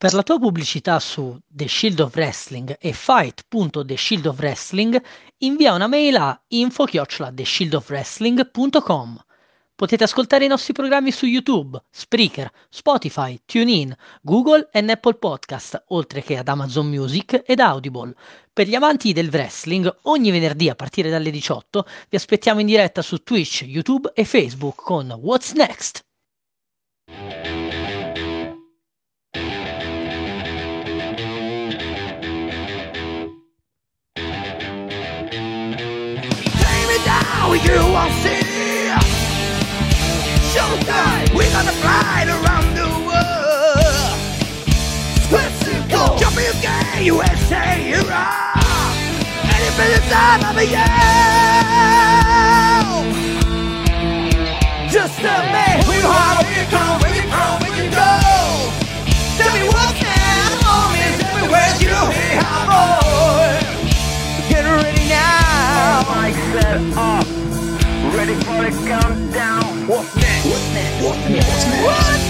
Per la tua pubblicità su The Shield of Wrestling e fight.theshieldofwrestling invia una mail a info-theshieldofwrestling.com. Potete ascoltare i nostri programmi su YouTube, Spreaker, Spotify, TuneIn, Google e Apple Podcast, oltre che ad Amazon Music ed Audible. Per gli amanti del wrestling, ogni venerdì a partire dalle 18 vi aspettiamo in diretta su Twitch, YouTube e Facebook con What's Next? Now you will see. Showtime, we're gonna fly around the world. Mexico, jumping UK, USA, Iraq Any minute time of the year. Just a man. Who know how to come, where you come, where you go. Tell me what's now, homies, everywhere you hear boy Get ready now All Mic set up. Ready for the countdown. What's next? What's next? What's next? What's next?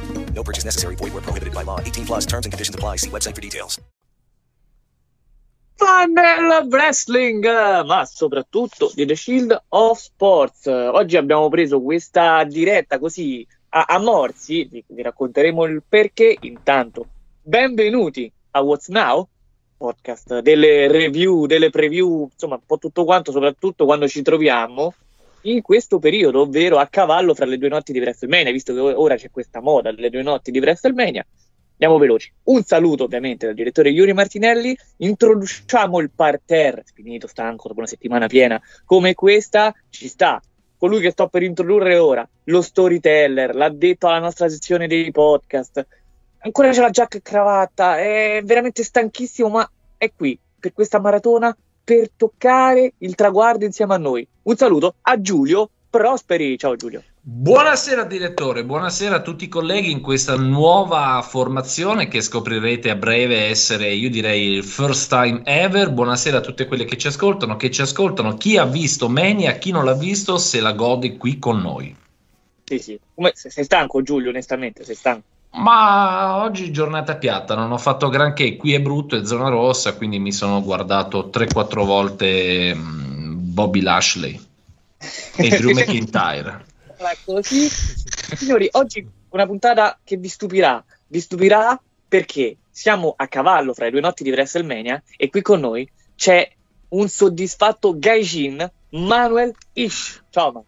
No purchase necessary. Void where prohibited by law. 18 plus terms and conditions apply. See website for details. fan del wrestling, ma soprattutto di The Shield of Sports. Oggi abbiamo preso questa diretta così a, a morsi, vi, vi racconteremo il perché. Intanto, benvenuti a What's Now, podcast delle review, delle preview, insomma un po' tutto quanto, soprattutto quando ci troviamo in questo periodo, ovvero a cavallo fra le due notti di WrestleMania, visto che ora c'è questa moda delle due notti di WrestleMania. Andiamo veloci. Un saluto ovviamente dal direttore Yuri Martinelli. Introduciamo il parterre. Finito, stanco, dopo una settimana piena come questa, ci sta colui che sto per introdurre ora, lo storyteller, l'ha detto alla nostra sezione dei podcast. Ancora c'è la giacca e cravatta, è veramente stanchissimo, ma è qui per questa maratona per toccare il traguardo insieme a noi. Un saluto a Giulio Prosperi. Ciao Giulio. Buonasera direttore, buonasera a tutti i colleghi in questa nuova formazione che scoprirete a breve essere, io direi, il first time ever. Buonasera a tutte quelle che ci ascoltano, che ci ascoltano, chi ha visto Mania, chi non l'ha visto, se la gode qui con noi. Sì, sì. Come, sei stanco Giulio, onestamente, sei stanco? Ma oggi giornata piatta, non ho fatto granché, qui è brutto, è zona rossa, quindi mi sono guardato 3-4 volte um, Bobby Lashley e Drew McIntyre. Così, signori, oggi una puntata che vi stupirà. Vi stupirà perché siamo a cavallo fra le due notti di WrestleMania e qui con noi c'è un soddisfatto Gaijin Manuel Ish. Ciao, man.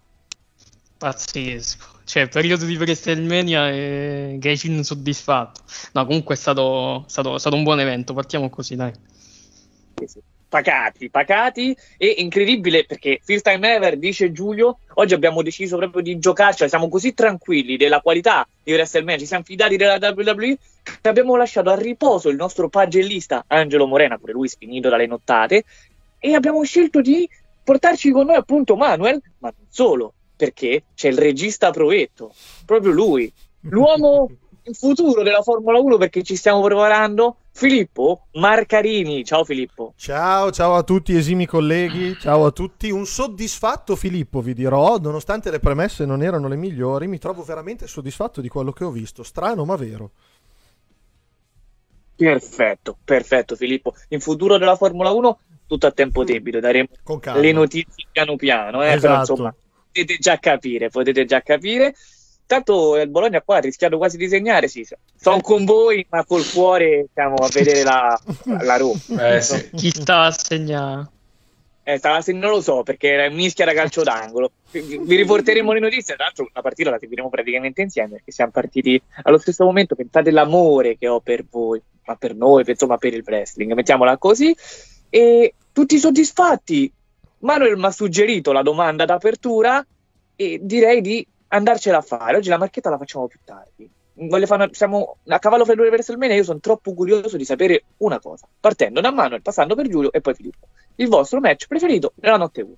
Pazzesco. Cioè, periodo di WrestleMania e Gaijin soddisfatto. No, comunque è stato, stato, stato un buon evento. Partiamo così, dai. Pacati, pacati e incredibile perché First Time Ever, dice Giulio, oggi abbiamo deciso proprio di giocarci, siamo così tranquilli della qualità di WrestleMania, ci siamo fidati della WWE che abbiamo lasciato a riposo il nostro pagellista Angelo Morena, pure lui sfinito dalle nottate, e abbiamo scelto di portarci con noi appunto Manuel, ma non solo, perché c'è il regista provetto, proprio lui, l'uomo in futuro della Formula 1 perché ci stiamo preparando. Filippo Marcarini, ciao Filippo. Ciao, ciao a tutti esimi colleghi, ciao a tutti. Un soddisfatto Filippo vi dirò, nonostante le premesse non erano le migliori, mi trovo veramente soddisfatto di quello che ho visto, strano ma vero. Perfetto, perfetto Filippo. In futuro della Formula 1 tutto a tempo debito, daremo le notizie piano piano, eh, Esatto. però insomma potete già capire, potete già capire. Tanto il Bologna qua ha rischiato quasi di segnare, sì, sono con voi, ma col cuore stiamo a vedere la, la Roma. Eh sì. Chi sta a segnare? Eh, stava se non lo so perché era mischia da calcio d'angolo. Vi vi riporteremo le notizie. Tra l'altro, la partita la seguiremo praticamente insieme perché siamo partiti allo stesso momento. Pensate l'amore che ho per voi, ma per noi, insomma, per il wrestling. Mettiamola così. E tutti soddisfatti. Manuel mi ha suggerito la domanda d'apertura e direi di andarcela a fare. Oggi la marchetta la facciamo più tardi. Una- siamo a cavallo fra due WrestleMania. Io sono troppo curioso di sapere una cosa. Partendo da Manuel, passando per Giulio e poi Filippo. Il vostro match preferito nella notte 1.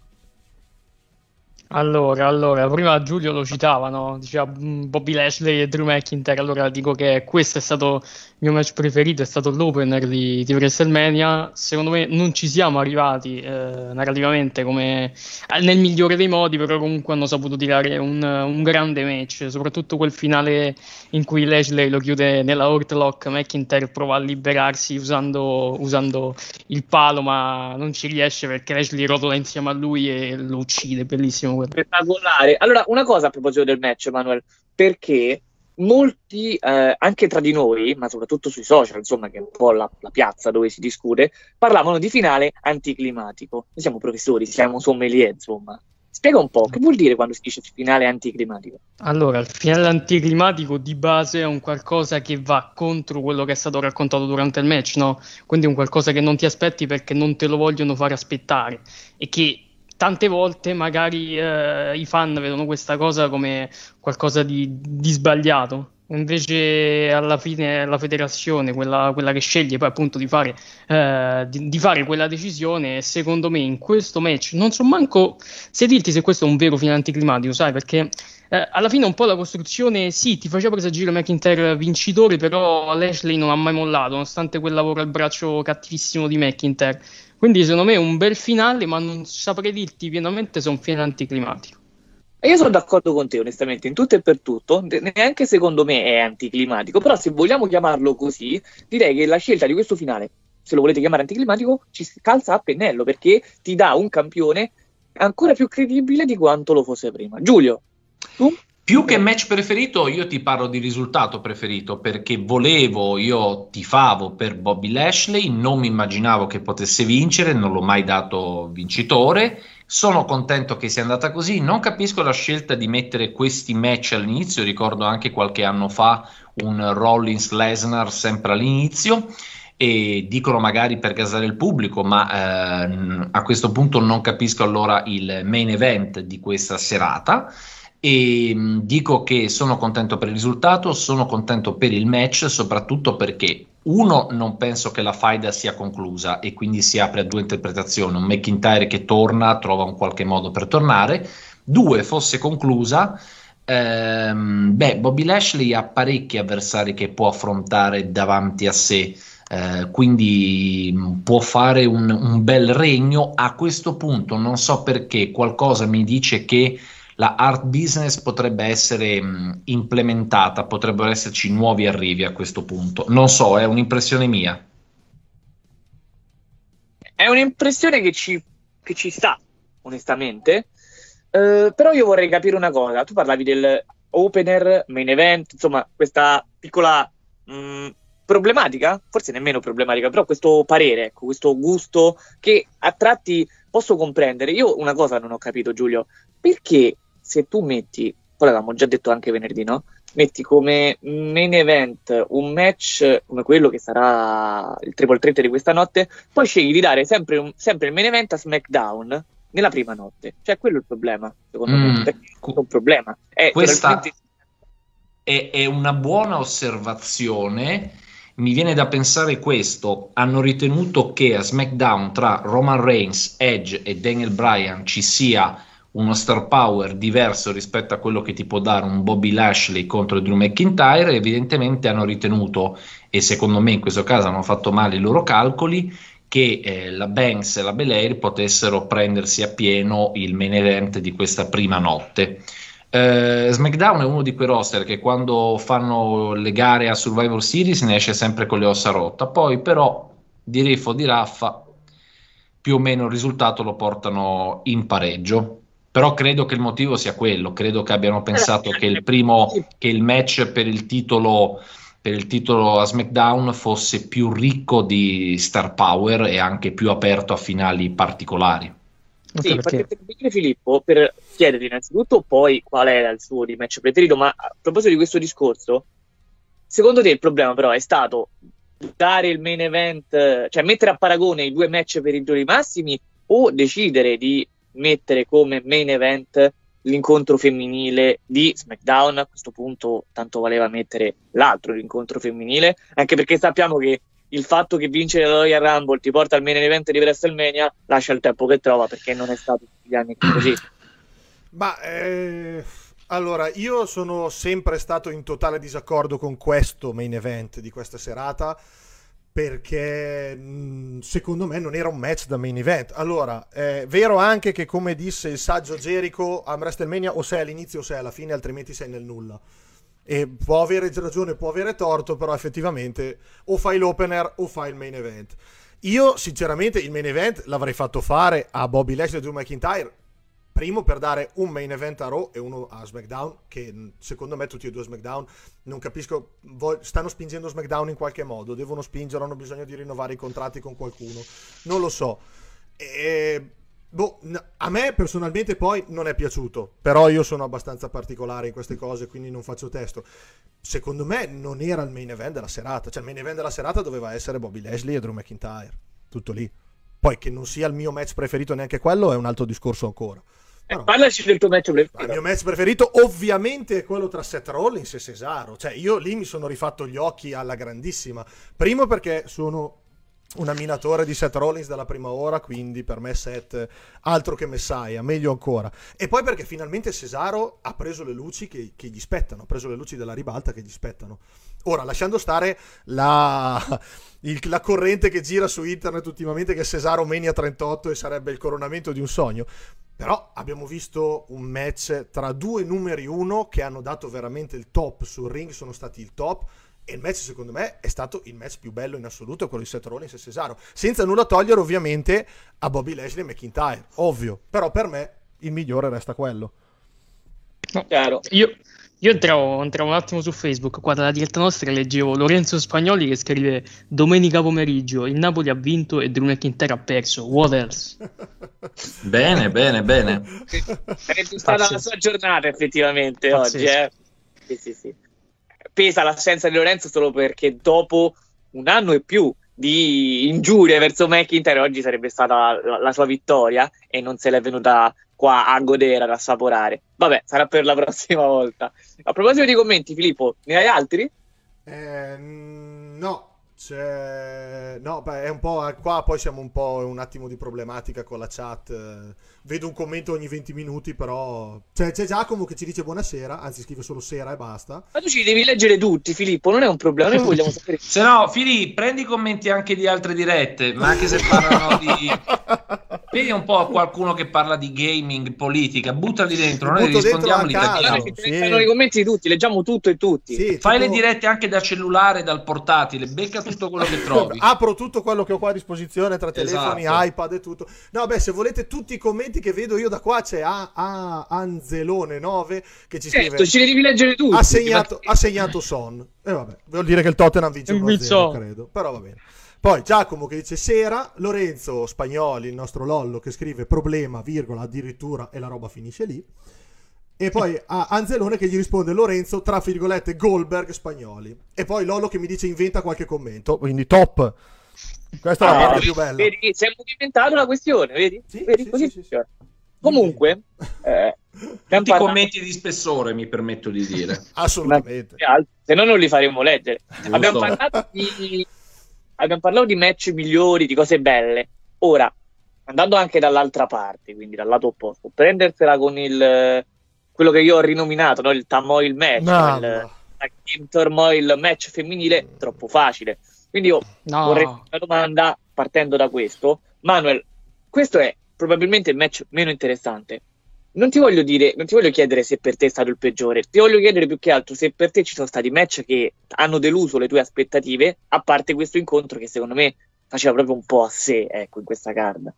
Allora, allora, prima Giulio lo citava, no? Diceva mm, Bobby Lashley e Drew McIntyre. Allora dico che questo è stato il mio match preferito, è stato l'opener di, di WrestleMania. Secondo me non ci siamo arrivati eh, narrativamente come eh, nel migliore dei modi, però comunque hanno saputo tirare un, un grande match, soprattutto quel finale in cui Lashley lo chiude nella Hortlock, McIntyre prova a liberarsi usando, usando il palo, ma non ci riesce perché Lashley rotola insieme a lui e lo uccide. Bellissimo quello. spettacolare. Allora, una cosa a proposito del match, Manuel, perché molti, eh, anche tra di noi, ma soprattutto sui social, insomma, che è un po' la, la piazza dove si discute, parlavano di finale anticlimatico. Noi siamo professori, siamo sommelier, insomma. Spiega un po', che vuol dire quando si dice finale anticlimatico? Allora, il finale anticlimatico di base è un qualcosa che va contro quello che è stato raccontato durante il match, no? Quindi è un qualcosa che non ti aspetti perché non te lo vogliono fare aspettare e che tante volte magari eh, i fan vedono questa cosa come qualcosa di, di sbagliato. Invece alla fine la federazione quella, quella che sceglie poi appunto di fare, eh, di, di fare quella decisione secondo me in questo match non so manco se dirti se questo è un vero finale anticlimatico, sai, perché eh, alla fine un po' la costruzione sì, ti faceva presagire McIntyre vincitore, però Lashley non ha mai mollato, nonostante quel lavoro al braccio cattivissimo di McIntyre. Quindi secondo me è un bel finale, ma non saprei dirti pienamente se è un finale anticlimatico. Io sono d'accordo con te, onestamente, in tutto e per tutto, ne- neanche secondo me è anticlimatico, però se vogliamo chiamarlo così, direi che la scelta di questo finale, se lo volete chiamare anticlimatico, ci calza a pennello, perché ti dà un campione ancora più credibile di quanto lo fosse prima. Giulio, tu? Più che match preferito, io ti parlo di risultato preferito perché volevo, io tifavo per Bobby Lashley, non mi immaginavo che potesse vincere, non l'ho mai dato vincitore. Sono contento che sia andata così. Non capisco la scelta di mettere questi match all'inizio. Ricordo anche qualche anno fa un Rollins Lesnar sempre all'inizio. E dicono magari per gasare il pubblico, ma ehm, a questo punto non capisco allora il main event di questa serata e mh, dico che sono contento per il risultato, sono contento per il match, soprattutto perché uno non penso che la faida sia conclusa e quindi si apre a due interpretazioni, un McIntyre che torna, trova un qualche modo per tornare, due fosse conclusa, ehm, beh, Bobby Lashley ha parecchi avversari che può affrontare davanti a sé. Eh, quindi mh, può fare un, un bel regno. A questo punto non so perché qualcosa mi dice che la art business potrebbe essere mh, implementata, potrebbero esserci nuovi arrivi a questo punto. Non so, è un'impressione mia. È un'impressione che ci, che ci sta, onestamente. Eh, però io vorrei capire una cosa. Tu parlavi del opener, main event, insomma, questa piccola mh, problematica, forse nemmeno problematica, però questo parere, ecco, questo gusto che a tratti posso comprendere. Io una cosa non ho capito, Giulio, perché se tu metti, poi l'avevamo già detto anche venerdì, no? metti come main event un match come quello che sarà il triple threat di questa notte, poi scegli di dare sempre, un- sempre il main event a SmackDown nella prima notte. Cioè, quello è il problema, secondo Mm. me. Perché è un problema. È Questa è, è una buona osservazione. Mi viene da pensare questo: hanno ritenuto che a SmackDown tra Roman Reigns, Edge e Daniel Bryan ci sia uno star power diverso rispetto a quello che ti può dare un Bobby Lashley contro Drew McIntyre. Evidentemente hanno ritenuto, e secondo me in questo caso hanno fatto male i loro calcoli, che eh, la Banks e la Belair potessero prendersi a pieno il main event di questa prima notte. Eh, SmackDown è uno di quei roster che quando fanno le gare a Survivor Series ne esce sempre con le ossa rotte, poi però di riffo di raffa più o meno il risultato lo portano in pareggio. Però credo che il motivo sia quello, credo che abbiano pensato che il primo, che il match per il titolo per il titolo a SmackDown fosse più ricco di star power e anche più aperto a finali particolari. Sì, perché per capire Filippo, per chiederti innanzitutto poi qual era il suo di match preferito, ma a proposito di questo discorso, secondo te il problema però è stato dare il main event, cioè mettere a paragone i due match per i giorni massimi o decidere di mettere come main event l'incontro femminile di SmackDown? A questo punto tanto valeva mettere l'altro l'incontro femminile, anche perché sappiamo che il fatto che vincere la Royal Rumble ti porta al main event di WrestleMania lascia il tempo che trova perché non è stato tutti gli anni così. Ma eh, allora, io sono sempre stato in totale disaccordo con questo main event di questa serata perché mh, secondo me non era un match da main event. Allora, è vero anche che come disse il saggio Jericho a WrestleMania o sei all'inizio o sei alla fine, altrimenti sei nel nulla. E può avere ragione, può avere torto, però effettivamente o fai l'opener o fai il main event. Io, sinceramente, il main event l'avrei fatto fare a Bobby Lashley e Drew McIntyre. Primo per dare un main event a Raw e uno a SmackDown, che mh, secondo me tutti e due SmackDown, non capisco, stanno spingendo SmackDown in qualche modo, devono spingere, hanno bisogno di rinnovare i contratti con qualcuno, non lo so. E, boh, a me personalmente poi non è piaciuto, però io sono abbastanza particolare in queste cose, quindi non faccio testo. Secondo me non era il main event della serata, cioè il main event della serata doveva essere Bobby Lashley e Drew McIntyre, tutto lì. Poi che non sia il mio match preferito neanche quello è un altro discorso ancora. Eh, parlaci del tuo match preferito. Il mio match preferito ovviamente è quello tra Seth Rollins e Cesaro. Cioè io lì mi sono rifatto gli occhi alla grandissima. Primo perché sono un amminatore di Seth Rollins dalla prima ora, quindi per me Seth altro che Messiah, meglio ancora. E poi perché finalmente Cesaro ha preso le luci che, che gli spettano, ha preso le luci della ribalta che gli spettano. Ora, lasciando stare la, il- la corrente che gira su internet ultimamente che Cesaro Mania 38 e sarebbe il coronamento di un sogno. Però abbiamo visto un match tra due numeri uno che hanno dato veramente il top sul ring, sono stati il top. E il match, secondo me, è stato il match più bello in assoluto, quello di Seth Rollins e Cesaro. Senza nulla togliere, ovviamente, a Bobby Lashley e McIntyre. Ovvio. Però per me il migliore resta quello. Chiaro. Io, io entravo, entravo un attimo su Facebook, qua dalla diretta nostra leggevo Lorenzo Spagnoli che scrive Domenica pomeriggio, il Napoli ha vinto e Drew McIntyre ha perso, what else? Bene, bene, bene. Sarebbe stata la sua giornata effettivamente Pazzesco. oggi. Eh? Sì, sì, sì. Pesa l'assenza di Lorenzo solo perché dopo un anno e più di ingiurie verso McIntyre oggi sarebbe stata la, la sua vittoria e non se l'è venuta qua a godere, ad assaporare. Vabbè, sarà per la prossima volta. A proposito di commenti, Filippo, ne hai altri? Eh, no, c'è... no, beh, è un po' qua poi siamo un po' un attimo di problematica con la chat. eh, Vedo un commento ogni 20 minuti, però c'è, c'è Giacomo che ci dice buonasera, anzi scrive solo sera e basta. Ma tu ci devi leggere tutti, Filippo, non è un problema, noi vogliamo sapere. Se no, Fili, prendi i commenti anche di altre dirette, ma anche se parlano di... Vedi un po' qualcuno che parla di gaming, politica, buttali dentro, noi rispondiamo caso. Ci interessano i commenti di tutti, leggiamo tutto e tutti. Sì, Fai le tipo- dirette anche da cellulare, dal portatile, becca tutto quello che trovi. Apro tutto quello che ho qua a disposizione tra telefoni, Esatto. iPad e tutto. No, beh, se volete tutti i commenti che vedo io da qua c'è A, A Anzelone 9 che ci scrive Certo, ci devi leggere tutti. ha segnato, ha segnato Son. E vabbè, vuol dire che il Tottenham vince Il 1-0, Wilson. credo. Però va bene. Poi Giacomo che dice sera, Lorenzo Spagnoli, il nostro Lollo, che scrive problema, virgola, addirittura, e la roba finisce lì. E poi a Anzelone che gli risponde Lorenzo, tra virgolette, Goldberg spagnoli. E poi Lolo che mi dice inventa qualche commento. Quindi top. Questa è la Ah, parte più bella. Vedi, si è movimentato la questione, vedi? Vedi, così funziona. Comunque, eh, abbiamo Tutti i parlato- commenti di spessore, mi permetto di dire. Assolutamente. se no non li faremo leggere. Abbiamo parlato, di, abbiamo parlato di match migliori, di cose belle. Ora, andando anche dall'altra parte, quindi dal lato opposto, prendersela con il quello che io ho rinominato, no? il Tamoil match, No, il team turmoil match femminile, troppo facile. Quindi io No. vorrei fare una domanda partendo da questo. Manuel, questo è probabilmente il match meno interessante. Non ti voglio dire, non ti voglio chiedere se per te è stato il peggiore, ti voglio chiedere più che altro se per te ci sono stati match che hanno deluso le tue aspettative, a parte questo incontro che secondo me faceva proprio un po' a sé, ecco, in questa card.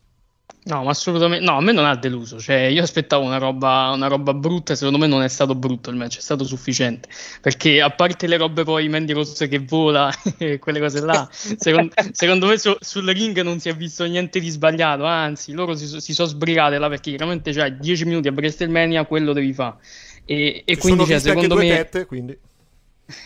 No, ma assolutamente no, a me non ha deluso. Cioè, io aspettavo una roba, una roba brutta e secondo me non è stato brutto il match, è stato sufficiente. Perché a parte le robe poi Mandy Rose che vola e quelle cose là, secondo, secondo me su- sul ring non si è visto niente di sbagliato. Anzi, loro si, si sono sbrigate là perché chiaramente c'hai 10 minuti a WrestleMania, quello devi fare. E, e quindi, cioè, secondo me. tette, quindi...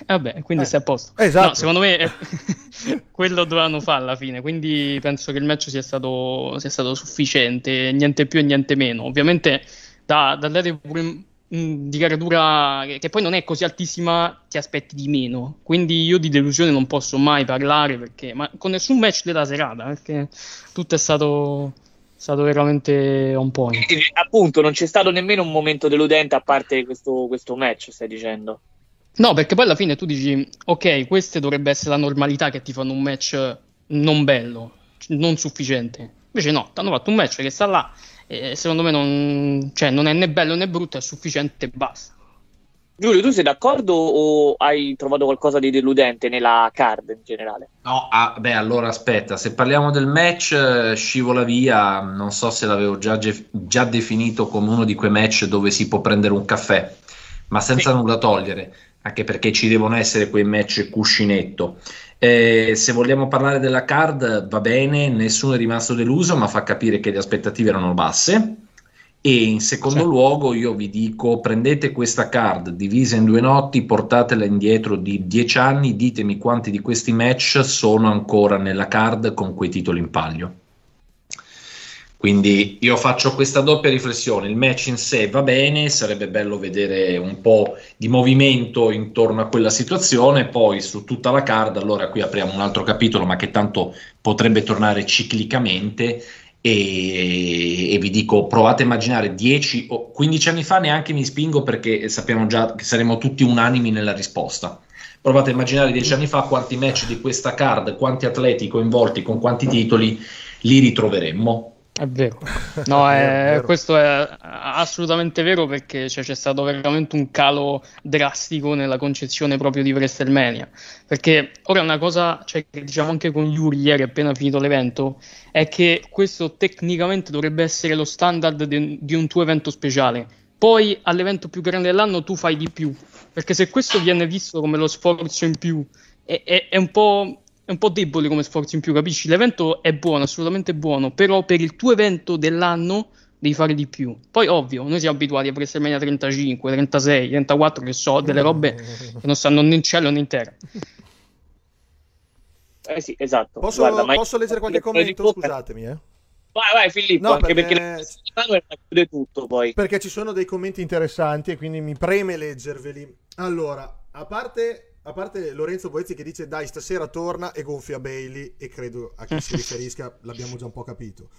Vabbè, quindi Eh, sei a posto. esatto. No, secondo me eh, quello dovevano fare alla fine, quindi penso che il match sia stato, sia stato sufficiente, niente più e niente meno. Ovviamente da, dall'area pure di caratura che, che poi non è così altissima, ti aspetti di meno. Quindi io di delusione non posso mai parlare perché, ma con nessun match della serata, perché tutto è stato, stato veramente on point. E, appunto, non c'è stato nemmeno un momento deludente a parte questo, questo match, stai dicendo. No, perché poi alla fine tu dici, ok, questa dovrebbe essere la normalità che ti fanno un match non bello, non sufficiente. Invece no, ti hanno fatto un match che sta là e secondo me non, cioè, non è né bello né brutto, è sufficiente e basta. Giulio, tu sei d'accordo o hai trovato qualcosa di deludente nella card in generale? No, ah, beh, allora aspetta, se parliamo del match, eh, scivola via, non so se l'avevo già, ge- già definito come uno di quei match dove si può prendere un caffè, ma senza nulla togliere, anche perché ci devono essere quei match cuscinetto. Eh, se vogliamo parlare della card, va bene, nessuno è rimasto deluso, ma fa capire che le aspettative erano basse. E in secondo luogo io vi dico prendete questa card divisa in due notti, portatela indietro di 10 anni, ditemi quanti di questi match sono ancora nella card con quei titoli in palio. Quindi io faccio questa doppia riflessione, il match in sé va bene, sarebbe bello vedere un po' di movimento intorno a quella situazione, poi su tutta la card, allora qui apriamo un altro capitolo, ma che tanto potrebbe tornare ciclicamente e, e vi dico provate a immaginare 10 o 15 anni fa neanche mi spingo perché sappiamo già che saremo tutti unanimi nella risposta. Provate a immaginare 10 anni fa quanti match di questa card quanti atleti coinvolti con quanti titoli li ritroveremmo È vero, no, È è- vero, questo è assolutamente vero perché cioè, c'è stato veramente un calo drastico nella concezione proprio di WrestleMania. Perché ora una cosa, cioè, che diciamo anche con Yuri ieri appena finito l'evento, è che questo tecnicamente dovrebbe essere lo standard de- di un tuo evento speciale. Poi all'evento più grande dell'anno tu fai di più, perché se questo viene visto come lo sforzo in più, è- è un po', è un po' debole come sforzo in più, capisci? L'evento è buono, assolutamente buono, però per il tuo evento dell'anno devi fare di più. Poi, ovvio, noi siamo abituati a WrestleMania 35, 36, 34, che so, delle robe che non stanno né in cielo né in terra. Eh sì, esatto. Posso, Guarda, ma- posso leggere qualche commento? Scusatemi, eh. Vai, vai Filippo, No, anche perché- perché, chiude tutto poi. Perché ci sono dei commenti interessanti e quindi mi preme leggerveli. Allora, a parte, a parte Lorenzo Boezzi che dice dai stasera torna e gonfia Bailey e credo a chi si riferisca l'abbiamo già un po' capito.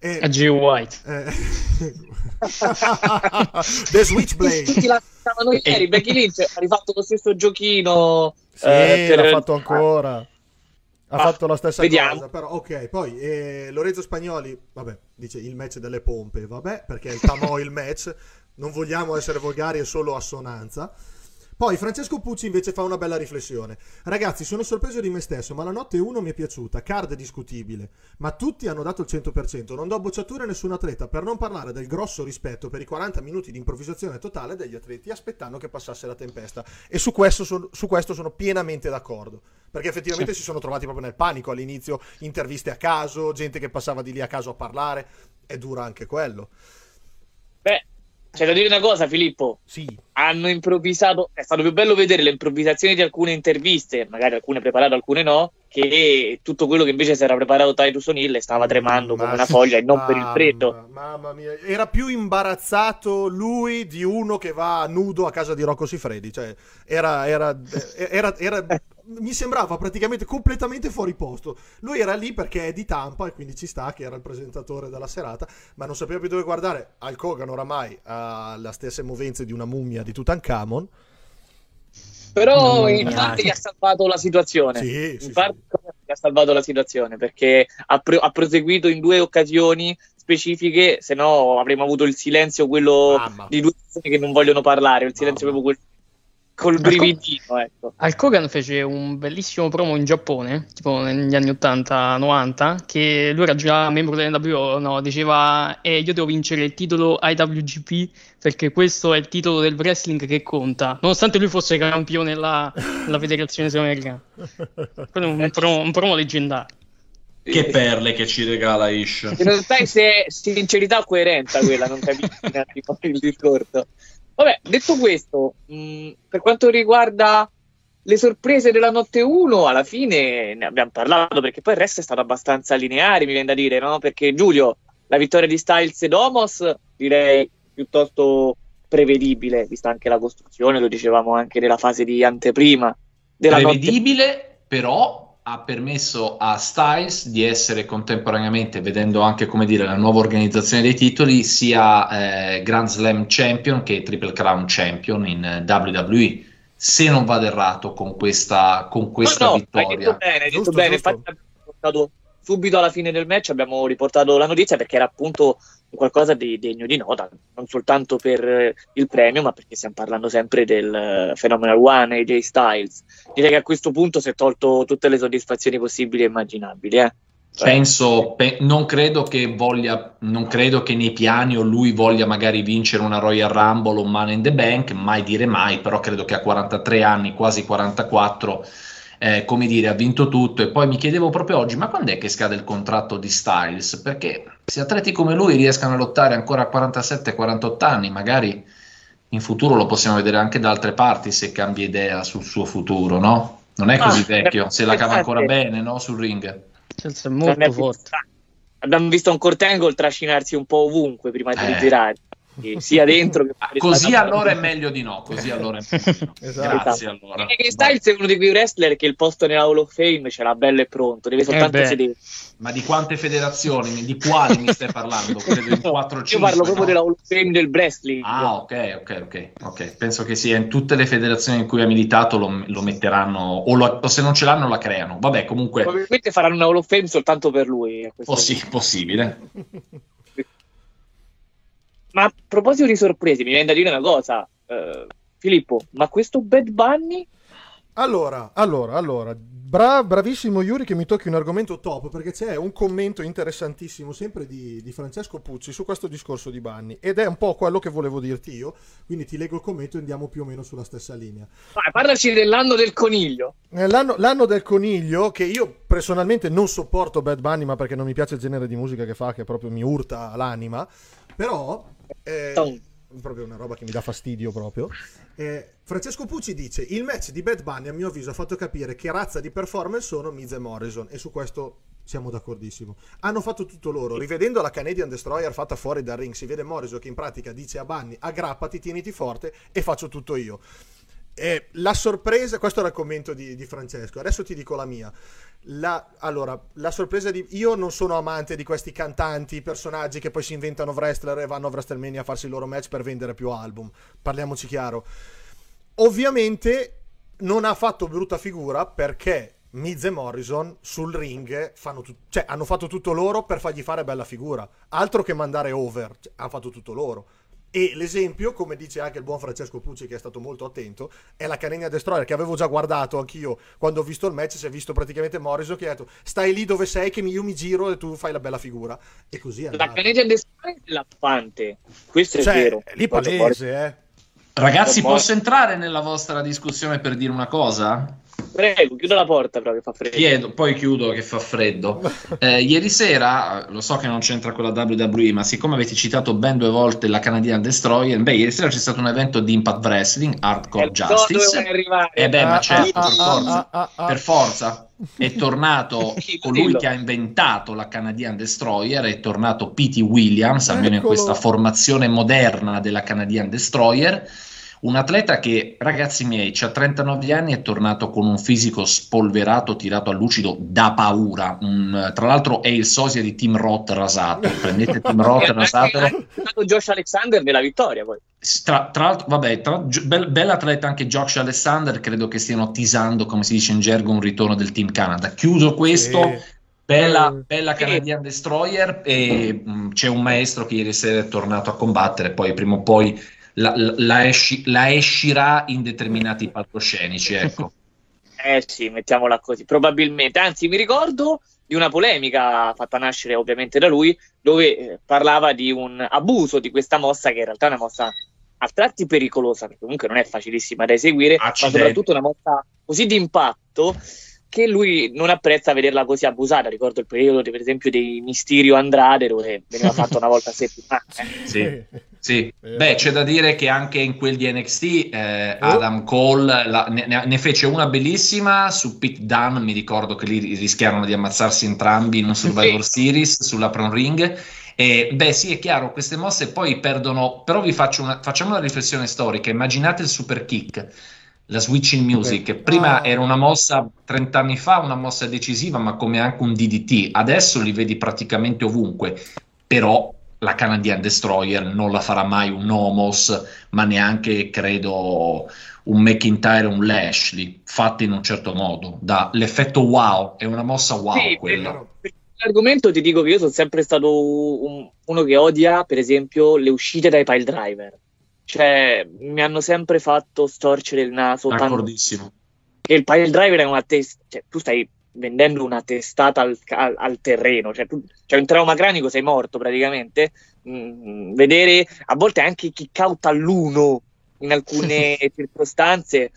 E- A Jay White. eh, The Switchblade. Tutti la stavano ieri, Becky Lynch ha rifatto lo stesso giochino. Sì, eh, per- l'ha fatto ancora. Ha Ah, fatto la stessa vediamo. cosa, però ok, poi eh, Lorenzo Spagnoli, vabbè, dice il match delle pompe, vabbè, perché è il Tamo il match, non vogliamo essere volgari, è solo assonanza. Poi Francesco Pucci invece fa una bella riflessione. Ragazzi, sono sorpreso di me stesso, ma la notte 1 mi è piaciuta, card discutibile, ma tutti hanno dato il 100%, non do bocciature a nessun atleta, per non parlare del grosso rispetto per i 40 minuti di improvvisazione totale degli atleti aspettando che passasse la tempesta. E su questo, su questo sono pienamente d'accordo, perché effettivamente si sono trovati proprio nel panico all'inizio, interviste a caso, gente che passava di lì a caso a parlare, è dura anche quello. Beh, c'è da dire una cosa, Filippo. Sì. Hanno improvvisato. È stato più bello vedere le improvvisazioni di alcune interviste, magari alcune preparate, alcune no. Che tutto quello che invece si era preparato Titus O'Neill stava tremando come una foglia e non per il freddo. Mamma mia, era più imbarazzato lui di uno che va nudo a casa di Rocco Sifredi. Cioè, era, era, era, era mi sembrava praticamente completamente fuori posto. Lui era lì perché è di Tampa e quindi ci sta che era il presentatore della serata, ma non sapeva più dove guardare. Al Hogan oramai ha le stesse movenze di una mummia di Tutankhamon. Però in parte gli ha salvato la situazione. Sì, in parte gli ha salvato la situazione perché ha, pro- ha proseguito in due occasioni specifiche, se no avremmo avuto il silenzio quello Mamma. di due persone che non vogliono parlare, il silenzio proprio quel col brividino, ecco. Al Kogan fece un bellissimo promo in Giappone, tipo negli anni 80-90, che lui era già membro dell'NWO, no, diceva eh, io devo vincere il titolo IWGP perché questo è il titolo del wrestling che conta, nonostante lui fosse campione della, della federazione sudamericana. Quello è un promo, un promo leggendario. Che perle che ci regala Ish. In realtà è se- sincerità o coerenza quella, non capisco il discorso. Vabbè, detto questo, mh, per quanto riguarda le sorprese della notte 1, alla fine ne abbiamo parlato perché poi il resto è stato abbastanza lineare, mi viene da dire, no? Perché Giulio, la vittoria di Styles e Domos, direi piuttosto prevedibile, vista anche la costruzione, lo dicevamo anche nella fase di anteprima della notte. Prevedibile, però ha permesso a Styles di essere contemporaneamente, vedendo anche come dire la nuova organizzazione dei titoli, sia eh, Grand Slam Champion che Triple Crown Champion in eh, WWE. Se non vado errato con questa, con questa no, no, vittoria. Hai detto bene, hai detto Giusto, bene. giusto. Infatti abbiamo subito alla fine del match abbiamo riportato la notizia perché era appunto qualcosa di degno di nota, non soltanto per eh, il premio, ma perché stiamo parlando sempre del eh, Phenomenal One AJ Styles. Direi che a questo punto si è tolto tutte le soddisfazioni possibili e immaginabili. Eh. Penso, pe- non credo che voglia, non credo che nei piani o lui voglia magari vincere una Royal Rumble o un Money in the Bank, mai dire mai, però credo che a 43 anni, quasi 44, eh, come dire, ha vinto tutto. E poi mi chiedevo proprio oggi, ma quando è che scade il contratto di Styles? Perché se atleti come lui riescano a lottare ancora a 47-48 anni, magari in futuro lo possiamo vedere anche da altre parti se cambia idea sul suo futuro, no? Non è così Ah, vecchio, se la cava ancora bene, no? Sul ring. Chelsea è non è molto forte. Abbiamo visto un Kurt Angle trascinarsi un po' ovunque prima di Eh. ritirare, e sia dentro che fuori Così allora è meglio di no, così allora è meglio di no. Esatto. Grazie allora. Direi che Styles è uno di quei wrestler che il posto nella Hall of Fame ce l'ha bello e pronto, deve soltanto beh. sedere. Ma di quante federazioni, di quali mi stai parlando? Credo in 4 5. Io parlo proprio della Hall of Fame del wrestling. Ah, ok, ok, ok, ok. Penso che sia in tutte le federazioni in cui ha militato lo, lo metteranno, o, lo- o se non ce l'hanno la creano. Vabbè, comunque, Probabilmente faranno una Hall of Fame soltanto per lui. possi- possibile. Ma a proposito di sorprese, mi viene da dire una cosa, eh, Filippo, ma questo Bad Bunny Allora, allora, allora, bra- bravissimo Yuri che mi tocchi un argomento top perché c'è un commento interessantissimo sempre di, di Francesco Pucci su questo discorso di Banni ed è un po' quello che volevo dirti io, quindi ti leggo il commento e andiamo più o meno sulla stessa linea. Vai, parlaci dell'anno del coniglio. L'anno, l'anno del coniglio, che io personalmente non sopporto Bad Bunny, ma perché non mi piace il genere di musica che fa, che proprio mi urta l'anima, però eh, proprio una roba che mi dà fastidio proprio. Eh, Francesco Pucci dice: Il match di Bad Bunny, a mio avviso, ha fatto capire che razza di performance sono Miz e Morrison, e su questo siamo d'accordissimo. Hanno fatto tutto loro. Rivedendo la Canadian Destroyer fatta fuori dal ring, si vede Morrison che in pratica dice a Bunny: aggrappati, tieniti forte e faccio tutto io. Eh, la sorpresa, questo era il commento di, di Francesco. Adesso ti dico la mia. La, allora, la sorpresa di. Io non sono amante di questi cantanti, personaggi che poi si inventano wrestler e vanno a WrestleMania a farsi il loro match per vendere più album. Parliamoci chiaro. Ovviamente non ha fatto brutta figura perché Miz e Morrison sul ring tut- cioè, hanno fatto tutto loro per fargli fare bella figura. Altro che mandare over, cioè, hanno fatto tutto loro. E l'esempio, come dice anche il buon Francesco Pucci, che è stato molto attento, è la Canenia Destroyer, che avevo già guardato anch'io quando ho visto il match. Si è visto praticamente Morrison che ha detto: Stai lì dove sei, che io mi giro e tu fai la bella figura. E così è La andato. Canadian Destroyer è lampante. Questo è Cioè, vero. è lì palese, eh. Ragazzi, posso entrare nella vostra discussione per dire una cosa? Prego, chiudo la porta però che fa freddo. Chiedo, poi chiudo che fa freddo. Eh, ieri sera, lo so che non c'entra con la WWE, ma siccome avete citato ben due volte la Canadian Destroyer, beh, ieri sera c'è stato un evento di Impact Wrestling, Hardcore Eh, Justice. E beh, ma Ah, certo, ah, per forza, ah, per forza. È tornato colui che ha inventato la Canadian Destroyer, è tornato P.T. Williams, almeno in questa formazione moderna della Canadian Destroyer. Un atleta che, ragazzi miei, ha 39 anni, è tornato con un fisico spolverato, tirato a lucido da paura. Un- tra l'altro è il sosia di Team Roth rasato. Prendete Team Roth, rasatelo. Ha aiutato Josh Alexander nella vittoria poi. Tra, tra l'altro, vabbè, tra, gio- bel, bell'atleta anche Josh Alexander, credo che stiano tisando, come si dice in gergo, un ritorno del Team Canada. Chiuso questo, Sì. bella, Mm. bella Canadian Destroyer e mh, c'è un maestro che ieri sera è tornato a combattere, poi prima o poi la, la- esci- la escirà in determinati palcoscenici, ecco. Eh sì, mettiamola così, probabilmente. Anzi, mi ricordo di una polemica fatta nascere ovviamente da lui, dove eh, parlava di un abuso di questa mossa, che in realtà è una mossa a tratti pericolosa, perché comunque non è facilissima da eseguire, ma Accidenti. soprattutto una mossa così d'impatto che lui non apprezza vederla così abusata. Ricordo il periodo, per esempio, dei Mysterio Andrade, dove veniva fatto una volta a settimana. eh. Sì, sì. Beh, c'è da dire che anche in quel di NXT eh, Oh. Adam Cole la- ne, ne- fece una bellissima su Pete Dunne, mi ricordo che lì rischiarono di ammazzarsi entrambi in un Survivor Series sulla Pron Ring. E, beh, sì, è chiaro, queste mosse poi perdono, però vi faccio una, facciamo una riflessione storica. Immaginate il super kick, la switching music. Prima Ah. era una mossa 30 anni fa, una mossa decisiva, ma come anche un DDT. Adesso li vedi praticamente ovunque, però la Canadian Destroyer non la farà mai un Nomos, ma neanche credo un McIntyre o un Lashley, fatti in un certo modo. Da l'effetto wow, è una mossa wow Sì, quella. l'argomento ti dico che io sono sempre stato un- uno che odia, per esempio, le uscite dai pile driver. Cioè, mi hanno sempre fatto storcere il naso. tanto D'accordissimo. che il pile driver è una testa. Cioè, tu stai vendendo una testata al, al- al terreno. Cioè, tu, c'è un trauma cranico, sei morto praticamente. Mm, vedere a volte anche kick out all'uno in alcune circostanze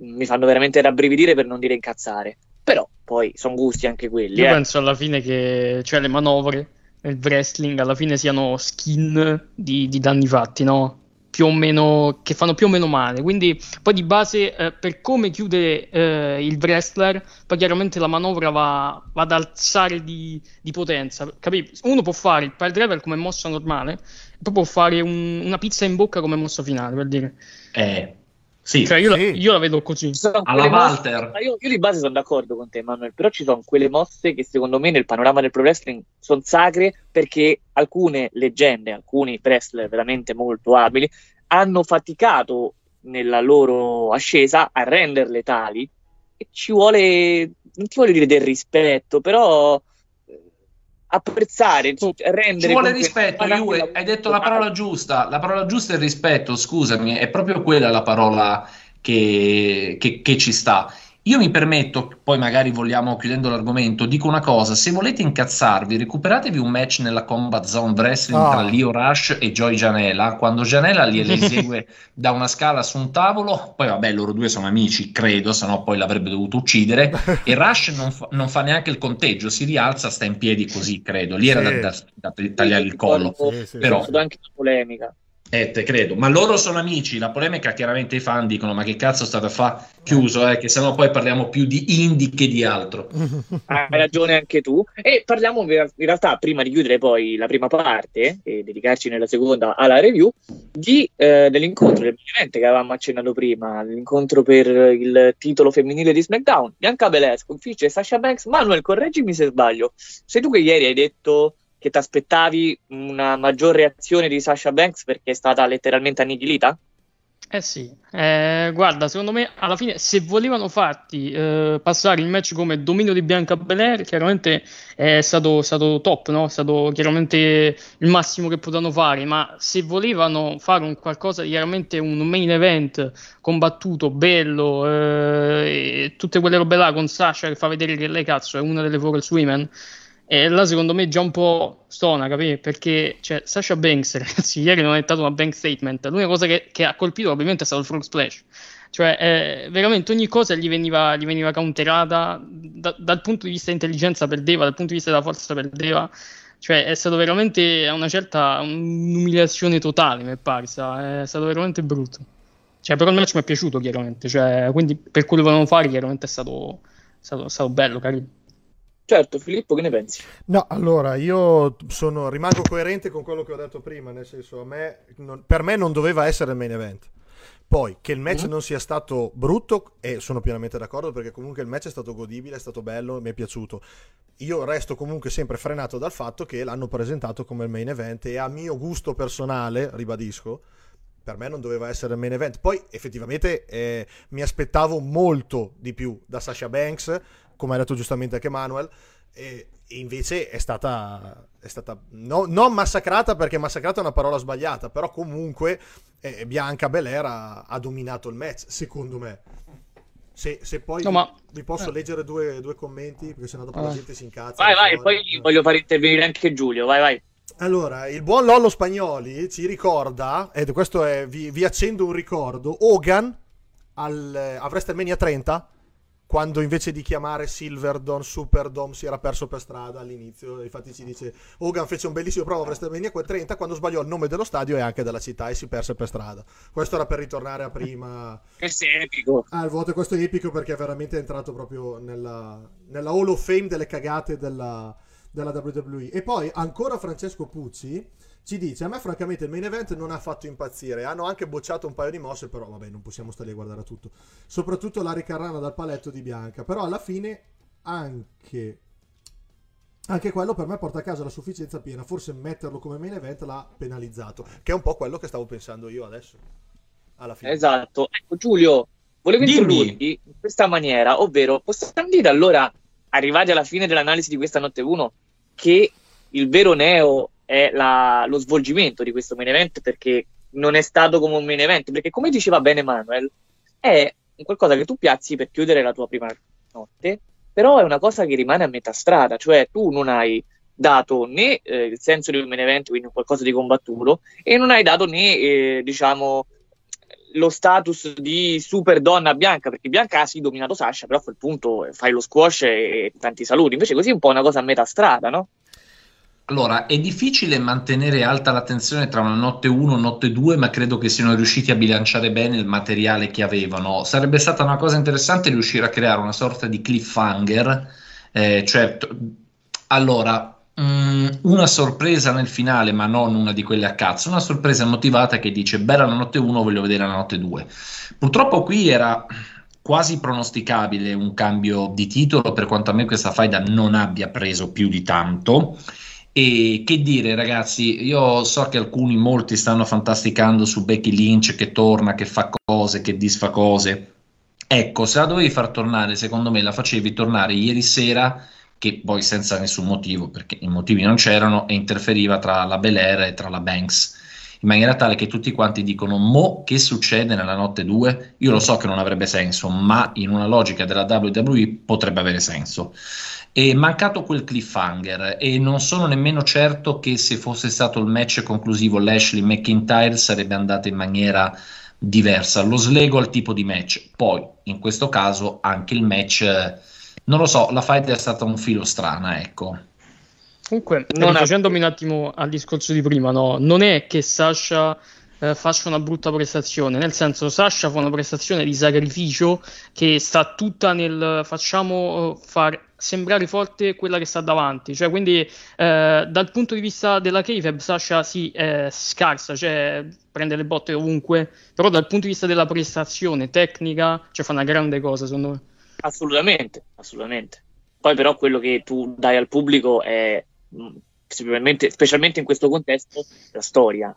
mm, mi fanno veramente rabbrividire per non dire incazzare. Però poi sono gusti anche quelli. Io eh. penso alla fine che cioè, le manovre nel wrestling alla fine siano skin di, di danni fatti, no? Più o meno che fanno più o meno male. Quindi poi di base eh, per come chiude eh, il wrestler, poi chiaramente la manovra va, va ad alzare di, di potenza. Capi? Uno può fare il pile driver come mossa normale, poi può fare un- una pizza in bocca come mossa finale, per dire. Eh, sì, Cioè, io, la- Sì. io la vedo così. Alla mosse- Walter. ma io, io di base sono d'accordo con te, Manuel, però ci sono quelle mosse che secondo me nel panorama del pro wrestling sono sacre perché alcune leggende, alcuni wrestler veramente molto abili, hanno faticato nella loro ascesa a renderle tali e ci vuole, non ti voglio dire del rispetto, però apprezzare, Oh, rendere... Ci vuole rispetto, la- hai detto la parola giusta, la parola giusta è rispetto, scusami, è proprio quella la parola che, che- che ci sta. Io mi permetto, poi magari vogliamo, chiudendo l'argomento, dico una cosa, se volete incazzarvi, recuperatevi un match nella Combat Zone Wrestling Ah. tra Leo Rush e Joy Janela, quando Janela gliele esegue da una scala su un tavolo, poi vabbè loro due sono amici, credo, sennò poi l'avrebbe dovuto uccidere, e Rush non fa, non fa neanche il conteggio, si rialza, sta in piedi così, credo, lì era Sì. da, da- da tagliare il collo. Sì, sì, Però- anche una polemica. Eh, credo, ma loro sono amici. La polemica, chiaramente, i fan dicono: Ma che cazzo state a fa chiuso? Eh, che sennò poi parliamo più di indie che di altro. Hai ragione anche tu. E parliamo in realtà, prima di chiudere poi la prima parte e dedicarci nella seconda alla review, di, eh, dell'incontro che avevamo accennato prima, l'incontro per il titolo femminile di SmackDown. Bianca Belair sconfigge Sasha Banks. Manuel, correggimi se sbaglio. Sei tu che ieri hai detto che ti aspettavi una maggior reazione di Sasha Banks perché è stata letteralmente annichilita? Eh sì, Eh, guarda, secondo me alla fine se volevano farti eh, passare il match come dominio di Bianca Belair, chiaramente è stato, stato top, no? È stato chiaramente il massimo che potevano fare, ma se volevano fare un qualcosa chiaramente un main event combattuto, bello, eh, e tutte quelle robe là con Sasha che fa vedere che lei cazzo è una delle Forest Women, E là secondo me già un po' stona, capì? Perché cioè, Sasha Banks, ragazzi, ieri non è stato una bank statement. L'unica cosa che, che ha colpito ovviamente è stato il frog splash. Cioè, eh, veramente ogni cosa gli veniva, gli veniva counterata da- dal punto di vista intelligenza perdeva, dal punto di vista della forza perdeva. Cioè, è stato veramente una certa un'umiliazione totale, mi è parsa. È stato veramente brutto. Cioè, però il match mi è piaciuto, chiaramente. Cioè, quindi per quello che volevano fare, chiaramente è stato, stato, stato bello, carino. Certo, Filippo, che ne pensi? No, allora io sono, rimango coerente con quello che ho detto prima, nel senso, a me, non- per me non doveva essere il main event. Poi, che il match Mhm. non sia stato brutto, e sono pienamente d'accordo perché comunque il match è stato godibile, è stato bello, mi è piaciuto. Io resto comunque sempre frenato dal fatto che l'hanno presentato come il main event e a mio gusto personale, ribadisco, per me non doveva essere il main event. Poi effettivamente eh, mi aspettavo molto di più da Sasha Banks, come ha detto giustamente anche Manuel, e, e invece è stata, è stata no- non massacrata perché massacrata è una parola sbagliata, però comunque eh, Bianca Belair ha, ha dominato il match, secondo me. Se, se poi No, ma- vi posso eh. leggere due, due commenti, perché sennò dopo la Ah. gente si incazza. Vai, vai, poi voglio fare intervenire anche Giulio, vai, vai. Allora, il buon Lollo Spagnoli ci ricorda, ed questo è, vi, vi accendo un ricordo, Hogan al, eh, a WrestleMania 30, quando invece di chiamare Silverdome, Superdome si era perso per strada all'inizio, infatti ci dice Hogan fece un bellissimo prova a WrestleMania 30 quando sbagliò il nome dello stadio e anche della città e si perse per strada. Questo era per ritornare a prima... Questo è epico. Ah, il voto questo è epico perché è veramente entrato proprio nella, nella Hall of Fame delle cagate della, della WWE. E poi ancora Francesco Pucci ci dice: A me, francamente, il main event non ha fatto impazzire. Hanno anche bocciato un paio di mosse, però vabbè, non possiamo stare lì a guardare a tutto. Soprattutto la ricarrana dal paletto di Bianca. Però alla fine anche. Anche quello per me porta a casa la sufficienza piena. Forse metterlo come main event l'ha penalizzato. Che è un po' quello che stavo pensando io adesso. Alla fine. Esatto. Ecco, Giulio, volevo introdurti in questa maniera, ovvero possiamo dire allora, arrivati alla fine dell'analisi di questa notte 1, che il vero neo è la- lo svolgimento di questo main event perché non è stato come un main event, perché come diceva bene Manuel, è qualcosa che tu piazzi per chiudere la tua prima notte, però è una cosa che rimane a metà strada, cioè tu non hai dato né eh, il senso di un main event, quindi qualcosa di combattuto, e non hai dato né, eh, diciamo, lo status di super donna bianca, perché Bianca ha sì dominato Sasha, però a quel punto fai lo squash e, e tanti saluti. Invece così è un po' una cosa a metà strada, no? Allora, è difficile mantenere alta la tensione tra una notte 1 e notte 2, ma credo che siano riusciti a bilanciare bene il materiale che avevano. Sarebbe stata una cosa interessante riuscire a creare una sorta di cliffhanger, eh, cioè, allora, mm, una sorpresa nel finale, ma non una di quelle a cazzo, una sorpresa motivata che dice bella la notte 1, voglio vedere la notte 2. Purtroppo qui era quasi pronosticabile un cambio di titolo, per quanto a me questa faida non abbia preso più di tanto. E che dire, ragazzi, io so che alcuni, molti stanno fantasticando su Becky Lynch che torna, che fa cose, che disfa cose. Ecco, se la dovevi far tornare, secondo me la facevi tornare ieri sera, che poi senza nessun motivo, perché i motivi non c'erano, e interferiva tra la Belair e tra la Banks. In maniera tale che tutti quanti dicono mo che succede nella notte 2 io lo so che non avrebbe senso ma in una logica della WWE potrebbe avere senso è mancato quel cliffhanger e non sono nemmeno certo che se fosse stato il match conclusivo Lashley McIntyre sarebbe andata in maniera diversa. Lo slego al tipo di match. Poi in questo caso anche il match non lo so la fight è stata un filo strana ecco. Comunque, Non rifacendomi un attimo al discorso di prima, no? non è che Sasha eh, faccia una brutta prestazione, nel senso Sasha fa una prestazione di sacrificio che sta tutta nel facciamo eh, far sembrare forte quella che sta davanti, cioè quindi eh, dal punto di vista della Kayfab Sasha sì è scarsa, cioè prende le botte ovunque, però dal punto di vista della prestazione tecnica, cioè fa una grande cosa secondo me. Assolutamente, assolutamente. Poi però quello che tu dai al pubblico è, specialmente, specialmente in questo contesto, la storia.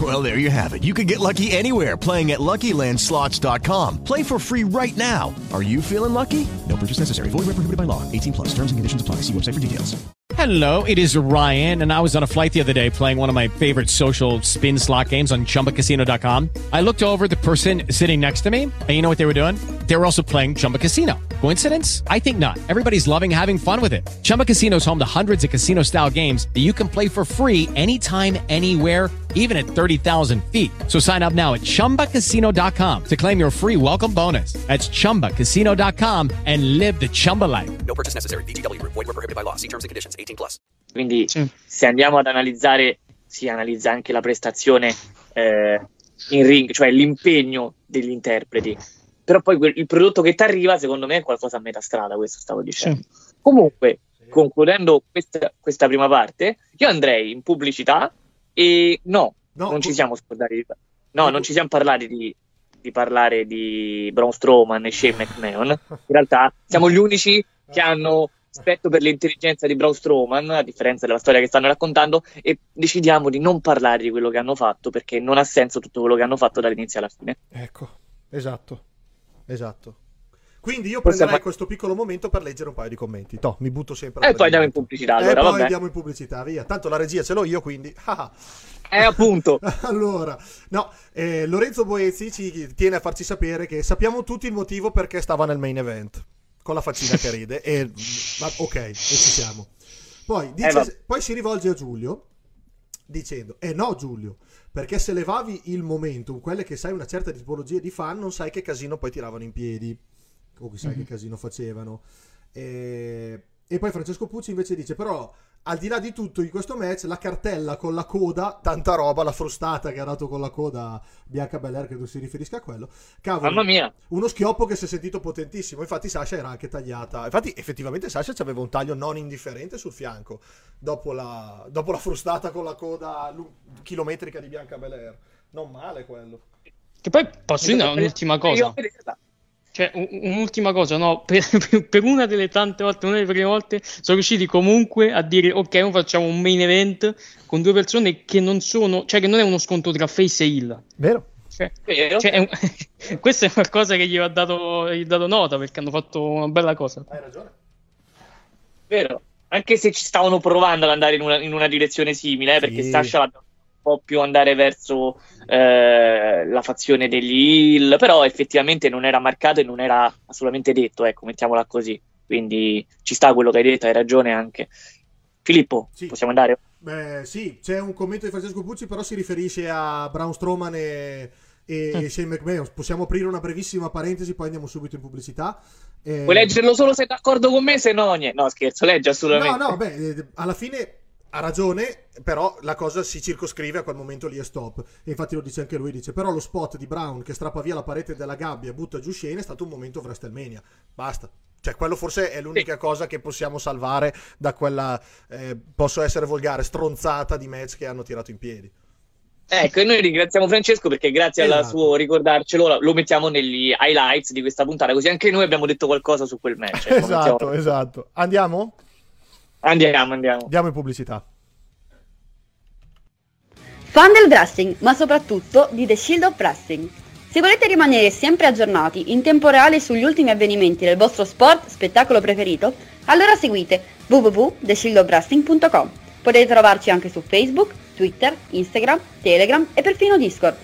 Well, there you have it. You can get lucky anywhere playing at LuckyLandSlots.com. Play for free right now. Are you feeling lucky? No purchase necessary. Void where prohibited by law. 18 plus. Terms and conditions apply. See website for details. Hello, it is Ryan, and I was on a flight the other day playing one of my favorite social spin slot games on ChumbaCasino.com. I looked over the person sitting next to me, and you know what they were doing? They were also playing Chumba Casino. Coincidence? I think not. Everybody's loving having fun with it. Chumba Casino is home to hundreds of casino-style games that you can play for free anytime, anywhere, even at 30,000 feet. So sign up now at ChumbaCasino.com to claim your free welcome bonus. That's ChumbaCasino.com and live the Chumba life. No purchase necessary. VGW Group. Void were prohibited by law. See terms and conditions. 18 plus. Quindi se andiamo ad analizzare, si analizza anche la prestazione eh, in ring, cioè l'impegno degli interpreti. Però poi quel- il prodotto che ti arriva, secondo me, è qualcosa a metà strada, questo stavo dicendo. Comunque, concludendo questa, questa prima parte, io andrei in pubblicità e no, non ci siamo scordati di No, non ci siamo parlati di, di parlare di Braun Strowman e Shane McMahon. In realtà siamo gli unici che hanno rispetto per l'intelligenza di Braun Strowman, a differenza della storia che stanno raccontando, e decidiamo di non parlare di quello che hanno fatto perché non ha senso tutto quello che hanno fatto dall'inizio alla fine. Ecco, esatto, esatto. Quindi io Forse prenderei fa- questo piccolo momento per leggere un paio di commenti. Toh, mi butto sempre. E per poi andiamo in pubblicità, E allora, poi vabbè. andiamo in pubblicità, via. Tanto la regia ce l'ho io, quindi. ah. Eh, appunto. allora, no, eh, Lorenzo Boezzi ci tiene a farci sapere che sappiamo tutti il motivo perché stava nel main event. Con la faccina che ride. E, ma, ok, e ci siamo. Poi, dice- Eh, poi si rivolge a Giulio dicendo: Eh no, Giulio, perché se levavi il momentum, quelle che sai una certa tipologia di fan, non sai che casino poi tiravano in piedi, o chissà che casino facevano. E, e poi Francesco Pucci invece dice: Però al di là di tutto, in questo match, la cartella con la coda, tanta roba, la frustata che ha dato con la coda Bianca Belair, credo si riferisca a quello. Cavolo, Mamma mia. uno schioppo che si è sentito potentissimo. Infatti, Sasha era anche tagliata. Infatti, effettivamente, Sasha aveva un taglio non indifferente sul fianco dopo la, dopo la frustata con la coda chilometrica di Bianca Belair. Non male quello. Che poi posso dire un'ultima cosa. Cioè, un- un'ultima cosa, no? Per, per- una delle tante volte, una delle prime volte, sono riusciti comunque a dire: Ok, noi facciamo un main event con due persone che non sono, cioè, che non è uno scontro tra face e Hill. Vero? Cioè, Vero. cioè, è un- è qualcosa che gli ho dato, gli ho dato nota perché hanno fatto una bella cosa. Hai ragione. Vero. Anche se ci stavano provando ad andare in una, in una direzione simile, eh, perché Sì. Sasha l'ha un po' più andare verso eh, la fazione degli Hill, però effettivamente non era marcato e non era assolutamente detto, ecco, mettiamola così. Quindi ci sta quello che hai detto, hai ragione anche. Filippo, possiamo andare? Beh, sì, c'è un commento di Francesco Pucci, però si riferisce a Braun Strowman e, e, e Shane McMahon. Possiamo aprire una brevissima parentesi, poi andiamo subito in pubblicità. Eh, Vuoi leggerlo solo se è d'accordo con me, se no niente. No, scherzo, leggi assolutamente. No, no, beh, eh, alla fine ha ragione, però la cosa si circoscrive a quel momento lì e stop. E infatti lo dice anche lui, dice, però lo spot di Brown che strappa via la parete della gabbia e butta giù Shane è stato un momento WrestleMania. Basta. Cioè, quello forse è l'unica cosa che possiamo salvare da quella, eh, posso essere volgare, stronzata di match che hanno tirato in piedi. Ecco, e noi ringraziamo Francesco perché grazie al Esatto. suo ricordarcelo lo- lo mettiamo negli highlights di questa puntata, così anche noi abbiamo detto qualcosa su quel match. ecco, esatto, mettiamo- esatto. Andiamo? Andiamo, andiamo. Andiamo in pubblicità. Fan del wrestling, ma soprattutto di The Shield of Wrestling. Se volete rimanere sempre aggiornati in tempo reale sugli ultimi avvenimenti del vostro sport, spettacolo preferito, allora seguite www.theshieldofwrestling.com. Potete trovarci anche su Facebook, Twitter, Instagram, Telegram e perfino Discord.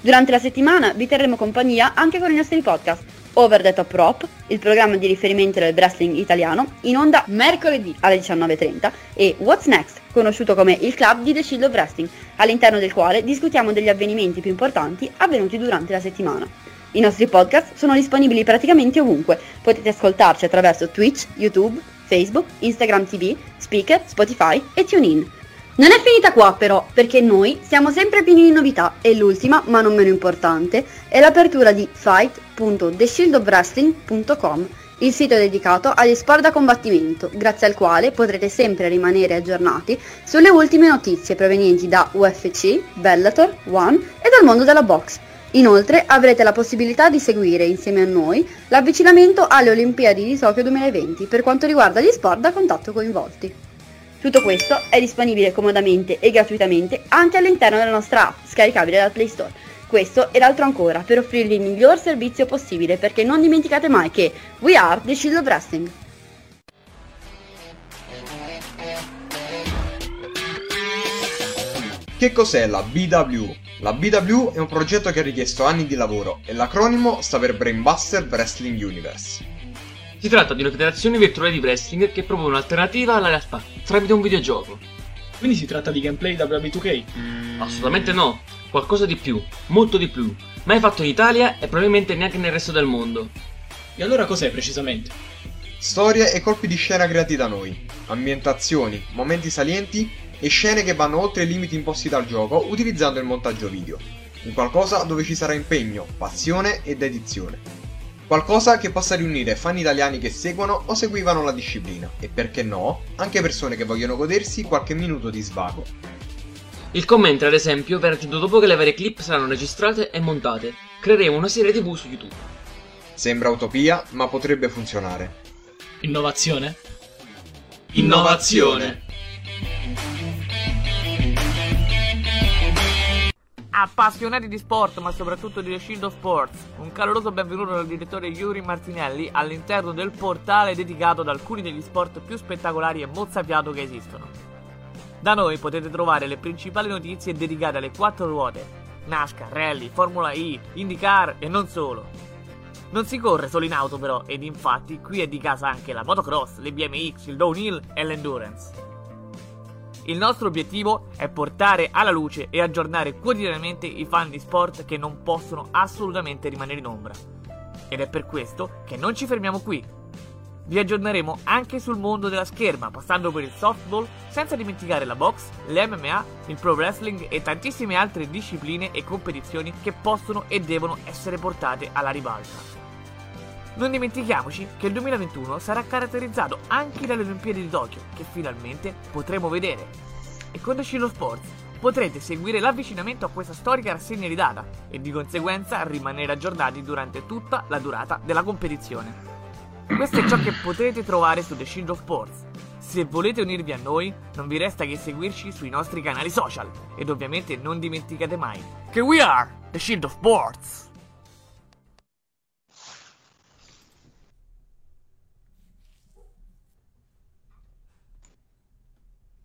Durante la settimana vi terremo compagnia anche con i nostri podcast Over the Top Rope, il programma di riferimento del wrestling italiano, in onda mercoledì alle 19.30 e What's Next, conosciuto come il club di The Shield of Wrestling, all'interno del quale discutiamo degli avvenimenti più importanti avvenuti durante la settimana. I nostri podcast sono disponibili praticamente ovunque, potete ascoltarci attraverso Twitch, YouTube, Facebook, Instagram TV, Speaker, Spotify e TuneIn. Non è finita qua però, perché noi siamo sempre pieni di novità e l'ultima, ma non meno importante, è l'apertura di fight.theshieldofwrestling.com, il sito dedicato agli sport da combattimento, grazie al quale potrete sempre rimanere aggiornati sulle ultime notizie provenienti da UFC, Bellator, One e dal mondo della box. Inoltre avrete la possibilità di seguire insieme a noi l'avvicinamento alle Olimpiadi di Tokyo 2020 per quanto riguarda gli sport da contatto coinvolti. Tutto questo è disponibile comodamente e gratuitamente anche all'interno della nostra app, scaricabile dal Play Store. Questo ed altro ancora per offrirvi il miglior servizio possibile perché non dimenticate mai che we are the Shield of Wrestling. Che cos'è la BW? La BW è un progetto che ha richiesto anni di lavoro e l'acronimo sta per Brainbuster Wrestling Universe. Si tratta di una federazione virtuale di wrestling che propone un'alternativa alla realtà tramite un videogioco. Quindi si tratta di gameplay WB2K? Assolutamente no, qualcosa di più, molto di più, mai fatto in Italia e probabilmente neanche nel resto del mondo. E allora cos'è precisamente? Storie e colpi di scena creati da noi, ambientazioni, momenti salienti e scene che vanno oltre i limiti imposti dal gioco utilizzando il montaggio video. Un qualcosa dove ci sarà impegno, passione e dedizione. Qualcosa che possa riunire fan italiani che seguono o seguivano la disciplina e perché no, anche persone che vogliono godersi qualche minuto di svago. Il commento, ad esempio, verrà aggiunto dopo che le varie clip saranno registrate e montate. Creeremo una serie TV su YouTube. Sembra utopia, ma potrebbe funzionare. Innovazione? Innovazione. Appassionati di sport, ma soprattutto di The Shield of Sports, un caloroso benvenuto dal direttore Yuri Martinelli all'interno del portale dedicato ad alcuni degli sport più spettacolari e mozzafiato che esistono. Da noi potete trovare le principali notizie dedicate alle quattro ruote, NASCAR, Rally, Formula E, IndyCar e non solo. Non si corre solo in auto però, ed infatti qui è di casa anche la motocross, le BMX, il downhill e l'endurance. Il nostro obiettivo è portare alla luce e aggiornare quotidianamente i fan di sport che non possono assolutamente rimanere in ombra. Ed è per questo che non ci fermiamo qui. Vi aggiorneremo anche sul mondo della scherma, passando per il softball, senza dimenticare la box, l'MMA, il pro wrestling e tantissime altre discipline e competizioni che possono e devono essere portate alla ribalta. Non dimentichiamoci che il 2021 sarà caratterizzato anche dalle Olimpiadi di Tokyo, che finalmente potremo vedere. E con of Sports potrete seguire l'avvicinamento a questa storica rassegna di data e di conseguenza rimanere aggiornati durante tutta la durata della competizione. Questo è ciò che potete trovare su The Shield of Sports. Se volete unirvi a noi, non vi resta che seguirci sui nostri canali social. Ed ovviamente non dimenticate mai che we are The Shield of Sports.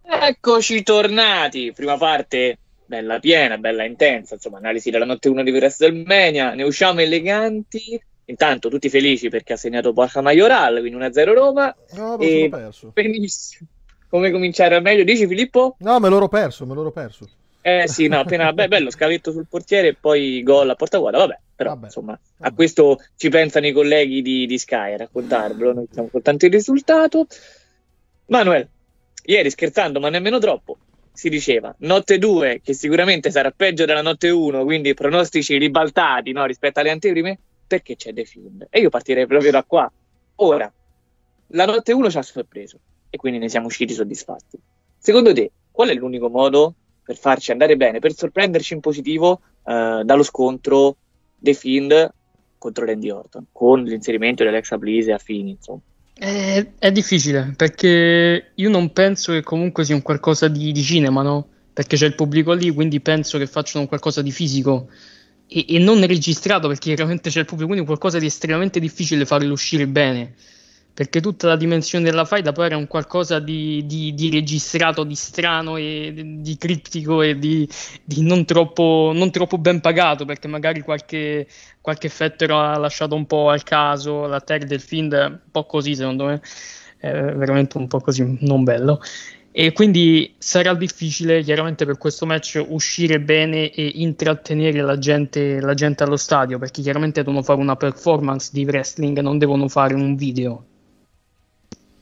Eccoci tornati. Prima parte bella piena, bella intensa, insomma, analisi della notte 1 di WrestleMania. Ne usciamo eleganti. Intanto tutti felici perché ha segnato Borja Majoral, quindi 1-0 Roma. No, ma e perso. benissimo. Come cominciare al meglio? Dici Filippo? No, me l'ho perso, me l'ho perso. Eh sì, no, appena beh, bello, scavetto sul portiere e poi gol a porta vuota, vabbè, però insomma, a questo ci pensano i colleghi di, di Sky a raccontarvelo, noi siamo contenti del risultato. Manuel, ieri scherzando, ma nemmeno troppo, si diceva notte 2, che sicuramente sarà peggio della notte 1, quindi pronostici ribaltati no, rispetto alle anteprime, perché c'è The Fiend. E io partirei proprio da qua. Ora, la notte 1 ci ha sorpreso e quindi ne siamo usciti soddisfatti. Secondo te, qual è l'unico modo per farci andare bene, per sorprenderci in positivo eh, dallo scontro The Fiend contro Randy Orton, con l'inserimento dell'Exa Bliss e affini, insomma? È, è difficile perché io non penso che comunque sia un qualcosa di, di cinema, no? Perché c'è il pubblico lì, quindi penso che facciano un qualcosa di fisico e, e non registrato perché chiaramente c'è il pubblico, quindi qualcosa di estremamente difficile farlo uscire bene. Perché tutta la dimensione della faida poi era un qualcosa di, di, di registrato, di strano e di, di criptico e di, non, troppo, non troppo ben pagato perché magari qualche, qualche effetto era lasciato un po' al caso, la tag del film un po' così secondo me, è veramente un po' così, non bello. E quindi sarà difficile chiaramente per questo match uscire bene e intrattenere la gente, la gente allo stadio perché chiaramente devono fare una performance di wrestling, non devono fare un video.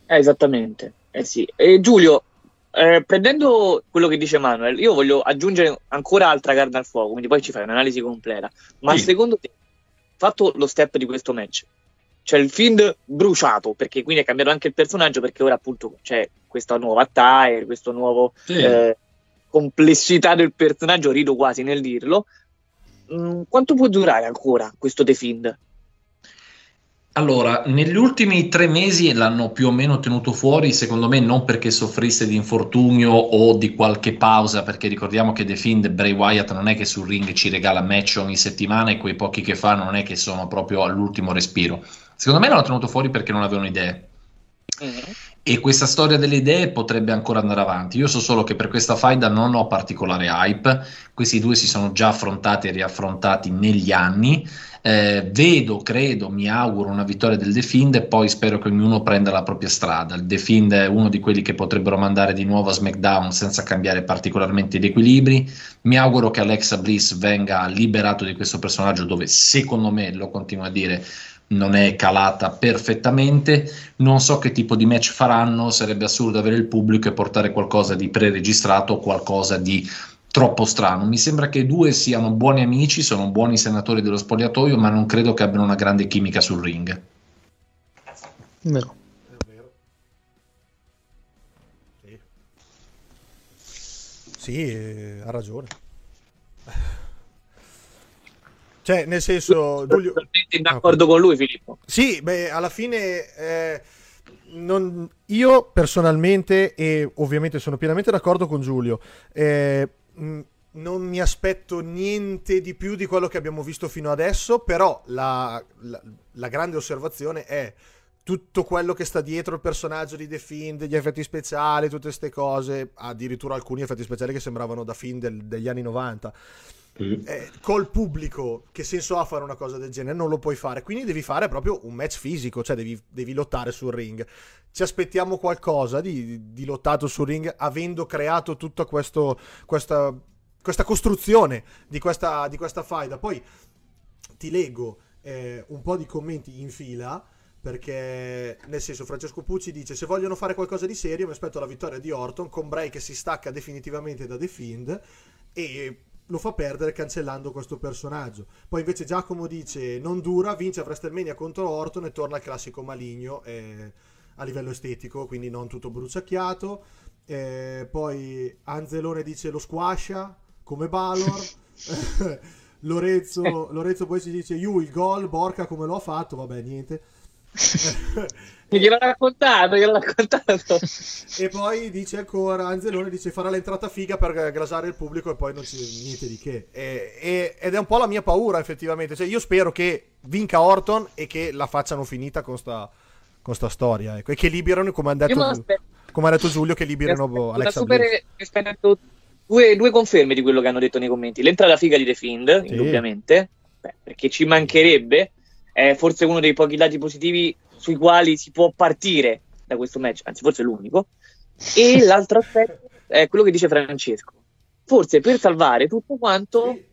Eh, esattamente, eh sì. E Giulio, eh, prendendo quello che dice Manuel, io voglio aggiungere ancora altra carne al fuoco, quindi poi ci fai un'analisi completa. Ma Sì. secondo te, fatto lo step di questo match, c'è il Fiend bruciato, perché quindi è cambiato anche il personaggio, perché ora appunto c'è questa nuova attire, questo nuovo Sì. eh, complessità del personaggio, rido quasi nel dirlo. Mm, quanto può durare ancora questo The Fiend? Allora, negli ultimi tre mesi l'hanno più o meno tenuto fuori, secondo me non perché soffrisse di infortunio o di qualche pausa, perché ricordiamo che The Fiend Bray Wyatt non è che sul ring ci regala match ogni settimana e quei pochi che fa non è che sono proprio all'ultimo respiro. Secondo me l'hanno tenuto fuori perché non avevano idee. E questa storia delle idee potrebbe ancora andare avanti. Io so solo che per questa faida non ho particolare hype. Questi due si sono già affrontati e riaffrontati negli anni. Eh, vedo, credo, mi auguro una vittoria del The Fiend e poi spero che ognuno prenda la propria strada. Il The Fiend è uno di quelli che potrebbero mandare di nuovo a SmackDown senza cambiare particolarmente gli equilibri. Mi auguro che Alexa Bliss venga liberato di questo personaggio dove secondo me, lo continuo a dire, non è calata perfettamente. Non so che tipo di match faranno. Sarebbe assurdo avere il pubblico e portare qualcosa di preregistrato o qualcosa di troppo strano. Mi sembra che i due siano buoni amici, sono buoni senatori dello spogliatoio, ma non credo che abbiano una grande chimica sul ring. Vero. Sì, eh, ha ragione. Cioè, nel senso, Giulio... Totalmente d'accordo con lui, Filippo. Sì, beh, alla fine eh, non- io personalmente, e ovviamente sono pienamente d'accordo con Giulio, eh, mh, non mi aspetto niente di più di quello che abbiamo visto fino adesso, però la, la- la grande osservazione è tutto quello che sta dietro il personaggio di The Fiend, gli effetti speciali, tutte queste cose, addirittura alcuni effetti speciali che sembravano da film del- degli anni 90 eh, col pubblico che senso ha fare una cosa del genere? Non lo puoi fare. Quindi devi fare proprio un match fisico cioè devi, devi lottare sul ring. Ci aspettiamo qualcosa di, di lottato sul ring avendo creato tutta questa, questa costruzione di questa, di questa faida? Poi ti leggo eh, un po' di commenti in fila perché nel senso Francesco Pucci dice se vogliono fare qualcosa di serio mi aspetto la vittoria di Orton con Bray che si stacca definitivamente da The Fiend e lo fa perdere cancellando questo personaggio. Poi invece Giacomo dice non dura, vince a WrestleMania contro Orton e torna al classico maligno eh, a livello estetico, quindi non tutto bruciacchiato. Eh, poi Anzelone dice lo squascia come Balor. Lorenzo, Lorenzo poi ci dice Yu il gol, Borca come l'ho fatto, vabbè niente. Gliel'ho raccontato, gliel'ho raccontato. e poi dice ancora Anzelone dice farà l'entrata figa per grasare il pubblico e poi non c'è niente di che E- e- ed è un po' la mia paura effettivamente cioè io spero che vinca Orton e che la facciano finita con sta, con sta storia ecco. e che liberano come ha Io me detto, come ha detto Giulio che liberano Alexa Bliss esperto- due, due conferme di quello che hanno detto nei commenti. L'entrata figa di The Fiend, Sì. indubbiamente, Beh, perché ci mancherebbe. È forse uno dei pochi lati positivi sui quali si può partire da questo match, anzi forse l'unico. E l'altro aspetto è quello che dice Francesco. Forse per salvare tutto quanto eh,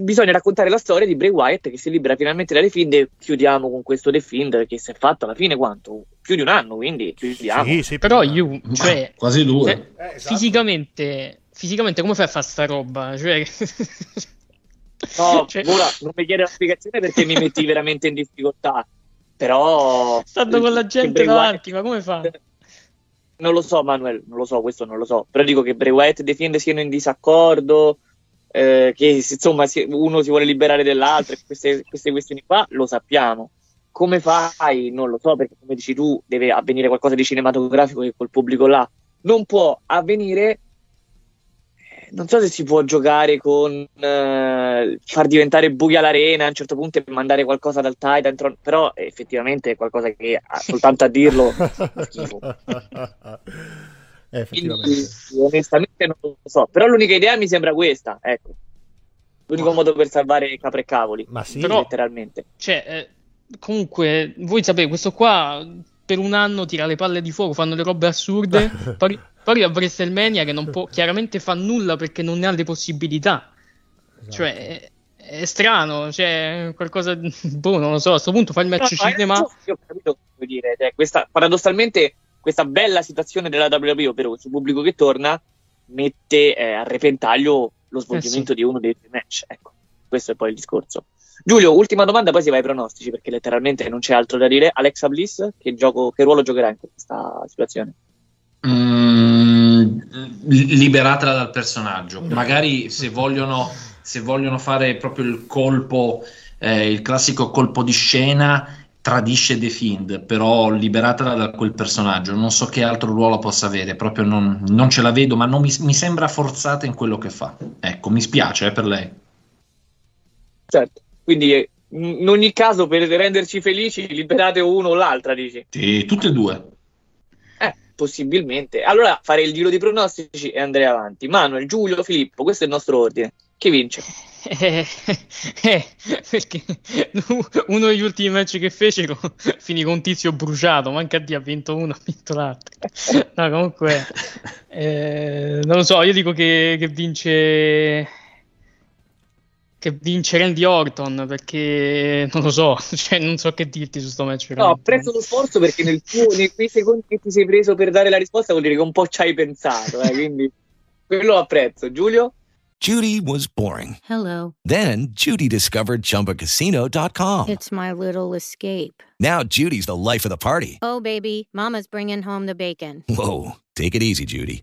bisogna raccontare la storia di Bray Wyatt che si libera finalmente dalle Fiend e chiudiamo con questo The Fiend che si è fatto alla fine quanto? Più di un anno, quindi chiudiamo. Però io, cioè, quasi due. cioè, Eh, esatto. fisicamente, fisicamente come fai a fare sta roba? Cioè, No, Cioè- ora non mi chiede la spiegazione perché mi metti veramente in difficoltà. Però. stando con la gente davanti, ma come fa? Wyatt- Non lo so, Manuel, non lo so, questo non lo so. Però dico che Bray Wyatt e The Fiend siano in disaccordo. eh, che insomma uno si vuole liberare dell'altro. Queste, queste questioni qua lo sappiamo. Come fai? Non lo so, perché come dici tu, deve avvenire qualcosa di cinematografico che col pubblico là non può avvenire non so se si può giocare con eh, far diventare buia l'arena a un certo punto e mandare qualcosa dal Titan, però effettivamente è qualcosa che ha- soltanto a dirlo schifo. Eh, effettivamente Quindi, onestamente non lo so, però l'unica idea mi sembra questa, ecco. L'unico modo per salvare capre e cavoli, ma sì, Però- letteralmente. Cioè, eh, comunque, voi sapete, questo qua per un anno tira le palle di fuoco, fanno le robe assurde, poi, poi a WrestleMania che non può, chiaramente fa nulla perché non ne ha le possibilità. Cioè, è, è strano, cioè, qualcosa, di- boh, non lo so, a questo punto fa il match No, no, cinema... adesso Io ho capito cosa vuoi dire, cioè, questa, paradossalmente questa bella situazione della WWE, ovvero questo pubblico che torna, mette eh, a repentaglio lo svolgimento di uno dei due match. Ecco, questo è poi il discorso. Giulio, ultima domanda, poi si va ai pronostici, perché letteralmente non c'è altro da dire. Alexa Bliss, che, gioco, che ruolo giocherà in questa situazione? Mm, liberatela dal personaggio. Magari se vogliono, se vogliono fare proprio il colpo eh, il classico colpo di scena tradisce The Fiend, però liberata da quel personaggio. Non so che altro ruolo possa avere, proprio non, non ce la vedo, ma non mi, mi sembra forzata in quello che fa. Ecco, mi spiace eh, per lei. Certo, quindi in ogni caso per renderci felici liberate uno o l'altra, dici? Sì, tutte e due. Eh, possibilmente. Allora farei il giro di pronostici e andrei avanti. Manuel, Giulio, Filippo, questo è il nostro ordine. Chi vince? Eh, eh, perché uno degli ultimi match che fecero finì con un tizio bruciato, manca di ha vinto uno, ha vinto l'altro. No, comunque, eh, non lo so, io dico che, che vince che vince Randy Orton perché non lo so, cioè non so che dirti su sto match. No, apprezzo lo sforzo perché nel tuo, nei quei secondi che ti sei preso per dare la risposta vuol dire che un po' ci hai pensato, eh, quindi quello lo apprezzo. Giulio? Judy was boring. Hello. Then Judy discovered ChumbaCasino.com. It's my little escape. Now Judy's the life of the party. Oh, baby, Mama's bringing home the bacon. Whoa, take it easy, Judy.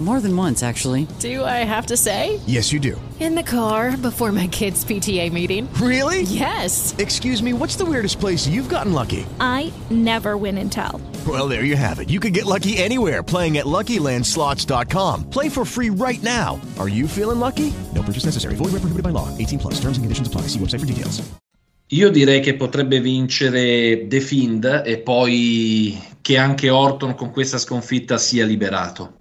More than once, actually. Do I have to say? Yes, you do. In the car before my kids' PTA meeting. Really? Yes. Excuse me, what's the weirdest place you've gotten lucky? I never win and tell. Well, there you have it. You can get lucky anywhere playing at LuckyLandSlots.com. Play for free right now. Are you feeling lucky? No purchase necessary. Void where prohibited by law. 18 plus. Terms and conditions apply. See website for details. Io direi che potrebbe vincere The Fiend e poi che anche Orton con questa sconfitta sia liberato.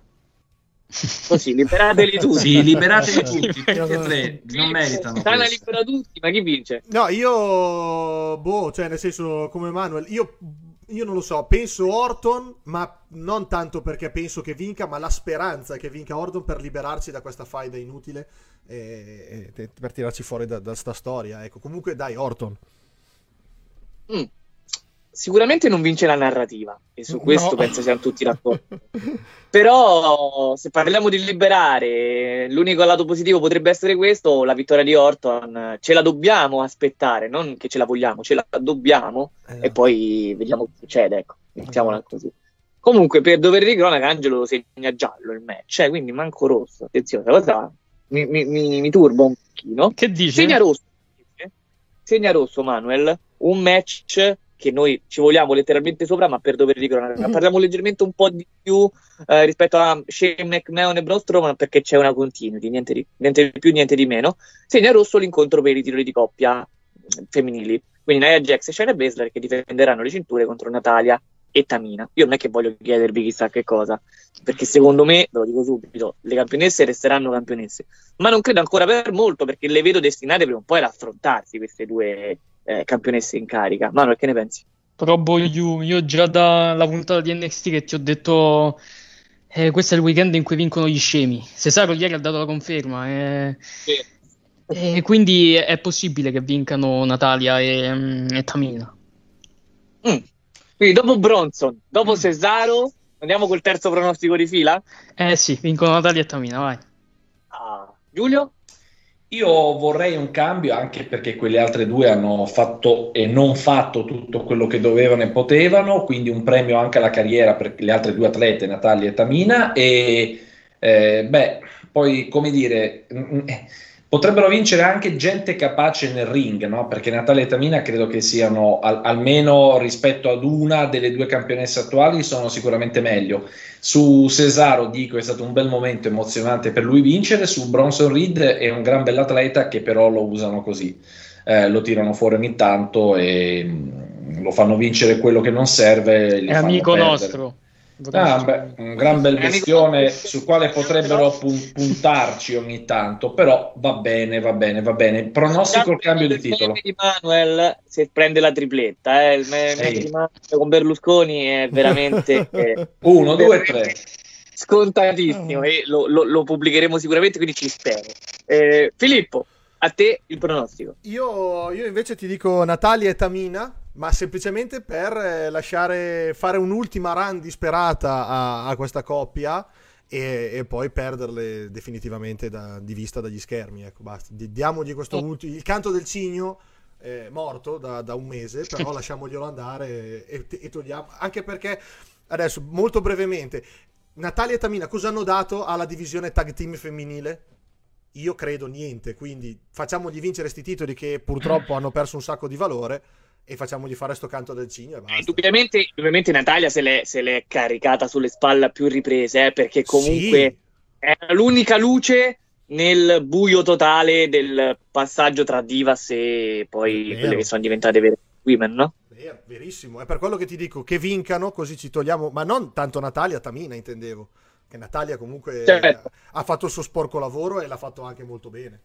Così, liberateli tutti. Sì, liberateli tutti, tutti e tre, non meritano. Questo. libera tutti, ma chi vince? No, io, boh, cioè nel senso come Manuel, io, io non lo so, penso Orton, ma non tanto perché penso che vinca, ma la speranza che vinca Orton per liberarsi da questa faida inutile e, e per tirarci fuori da, da sta storia. Ecco, comunque dai, Orton. Mm. Sicuramente non vince la narrativa, e su questo No. penso siamo tutti d'accordo. Però, se parliamo di liberare, l'unico lato positivo potrebbe essere questo: la vittoria di Orton. Ce la dobbiamo aspettare, non che ce la vogliamo, ce la dobbiamo, e poi vediamo che succede. Ecco, mettiamola così. Comunque, per dovere di cronaca, Angelo lo segna giallo il match, eh, quindi manco rosso. Attenzione, la cosa mi, mi, mi, mi turba un pochino. Che dici? Segna rosso, segna rosso, Manuel. Un match che noi ci vogliamo letteralmente sopra, ma per dovere di cronaca. Parliamo leggermente un po' di più eh, rispetto a Shane McMahon e Braun Strowman perché c'è una continuity, niente di, niente di più, niente di meno. Segna rosso l'incontro per i titoli di coppia eh, femminili. Quindi Nia Jax e Shayna Baszler che difenderanno le cinture contro Natalia e Tamina. Io non è che voglio chiedervi chissà che cosa, perché secondo me, ve lo dico subito, le campionesse resteranno campionesse, ma non credo ancora per molto perché le vedo destinate prima o poi ad affrontarsi queste due eh, campionesse in carica. Manuel, che ne pensi? Però voglio, io già dalla puntata di NXT che ti ho detto eh, questo è il weekend in cui vincono gli scemi. Cesaro ieri ha dato la conferma eh, e quindi è possibile che vincano Natalia e, mm, e Tamina. Mm. Quindi dopo Bronson, dopo Cesaro, andiamo col terzo pronostico di fila? Eh sì, vincono Natalia e Tamina, vai. Ah, Giulio? Io vorrei un cambio anche perché quelle altre due hanno fatto e non fatto tutto quello che dovevano e potevano, quindi un premio anche alla carriera per le altre due atlete, Natalia e Tamina. E eh, beh, poi come dire, mm, eh, potrebbero vincere anche gente capace nel ring, no? Perché Natalia e Tamina credo che siano al- almeno rispetto ad una delle due campionesse attuali, sono sicuramente meglio. Su Cesaro dico è stato un bel momento emozionante per lui vincere, su Bronson Reed è un gran bell'atleta che però lo usano così, Eh, lo tirano fuori ogni tanto e mm, lo fanno vincere quello che non serve. È amico perdere. nostro. Ah, beh, un gran bel bestione sul quale potrebbero pun- puntarci ogni tanto, però va bene, va bene, va bene. Pronostico il cambio di titolo. di Manuel se prende la tripletta, eh, il meme Sì. di Manuel con Berlusconi è veramente eh, Uno, due, tre. scontatissimo e lo, lo- lo pubblicheremo sicuramente, quindi ci spero. Eh, Filippo, a te il pronostico. Io, io invece ti dico Natalia e Tamina ma semplicemente per eh, lasciare fare un'ultima run disperata a, a questa coppia e, e poi perderle definitivamente da- di vista dagli schermi. Ecco, basta. Di- Diamogli questo ultimo. Il canto del cigno è morto da, da un mese, però lasciamoglielo andare e, e togliamo. Anche perché adesso, molto brevemente, Natalia e Tamina cosa hanno dato alla divisione tag team femminile? Io credo niente, quindi facciamogli vincere questi titoli che purtroppo hanno perso un sacco di valore e facciamogli fare sto canto del cigno e basta. Indubbiamente, indubbiamente Natalia se l'è, se l'è caricata sulle spalle a più riprese, eh, perché comunque è l'unica luce nel buio totale del passaggio tra Divas e poi vero. quelle che sono diventate vere women, no? Ver- verissimo, è per quello che ti dico che vincano, così ci togliamo, ma non tanto Natalia, Tamina intendevo, che Natalia comunque Certo. ha fatto il suo sporco lavoro e l'ha fatto anche molto bene.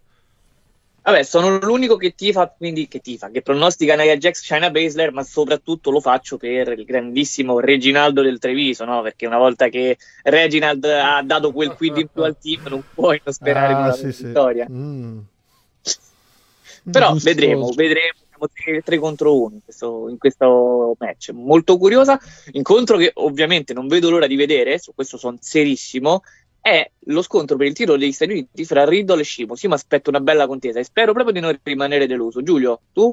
Vabbè, sono l'unico che tifa, quindi che tifa, che pronostica Nia Jax, China Baszler, ma soprattutto lo faccio per il grandissimo Reginaldo del Treviso, no? Perché una volta che Reginald ha dato quel quid in più al team, non puoi non sperare Ah, una sì, sì. vittoria. Mm. Però vedremo, vedremo. Siamo 3, contro 1 in questo, in questo match. Molto curiosa. Incontro che ovviamente non vedo l'ora di vedere, su questo sono serissimo. È lo scontro per il titolo degli Stati Uniti fra Riddle e Shimos. Io mi aspetto una bella contesa e spero proprio di non rimanere deluso. Giulio, tu?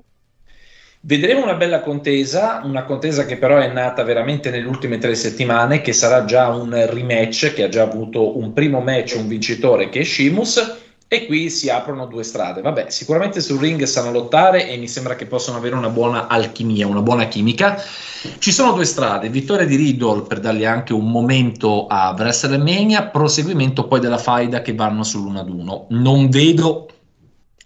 Vedremo una bella contesa, una contesa che però è nata veramente nelle ultime tre settimane, che sarà già un rematch, che ha già avuto un primo match, un vincitore che è Shimus, e qui si aprono due strade. Vabbè, sicuramente sul ring sanno lottare e mi sembra che possano avere una buona alchimia, una buona chimica. Ci sono due strade, vittoria di Riddle per dargli anche un momento a WrestleMania, proseguimento poi della faida che vanno sull'1 ad 1. Non vedo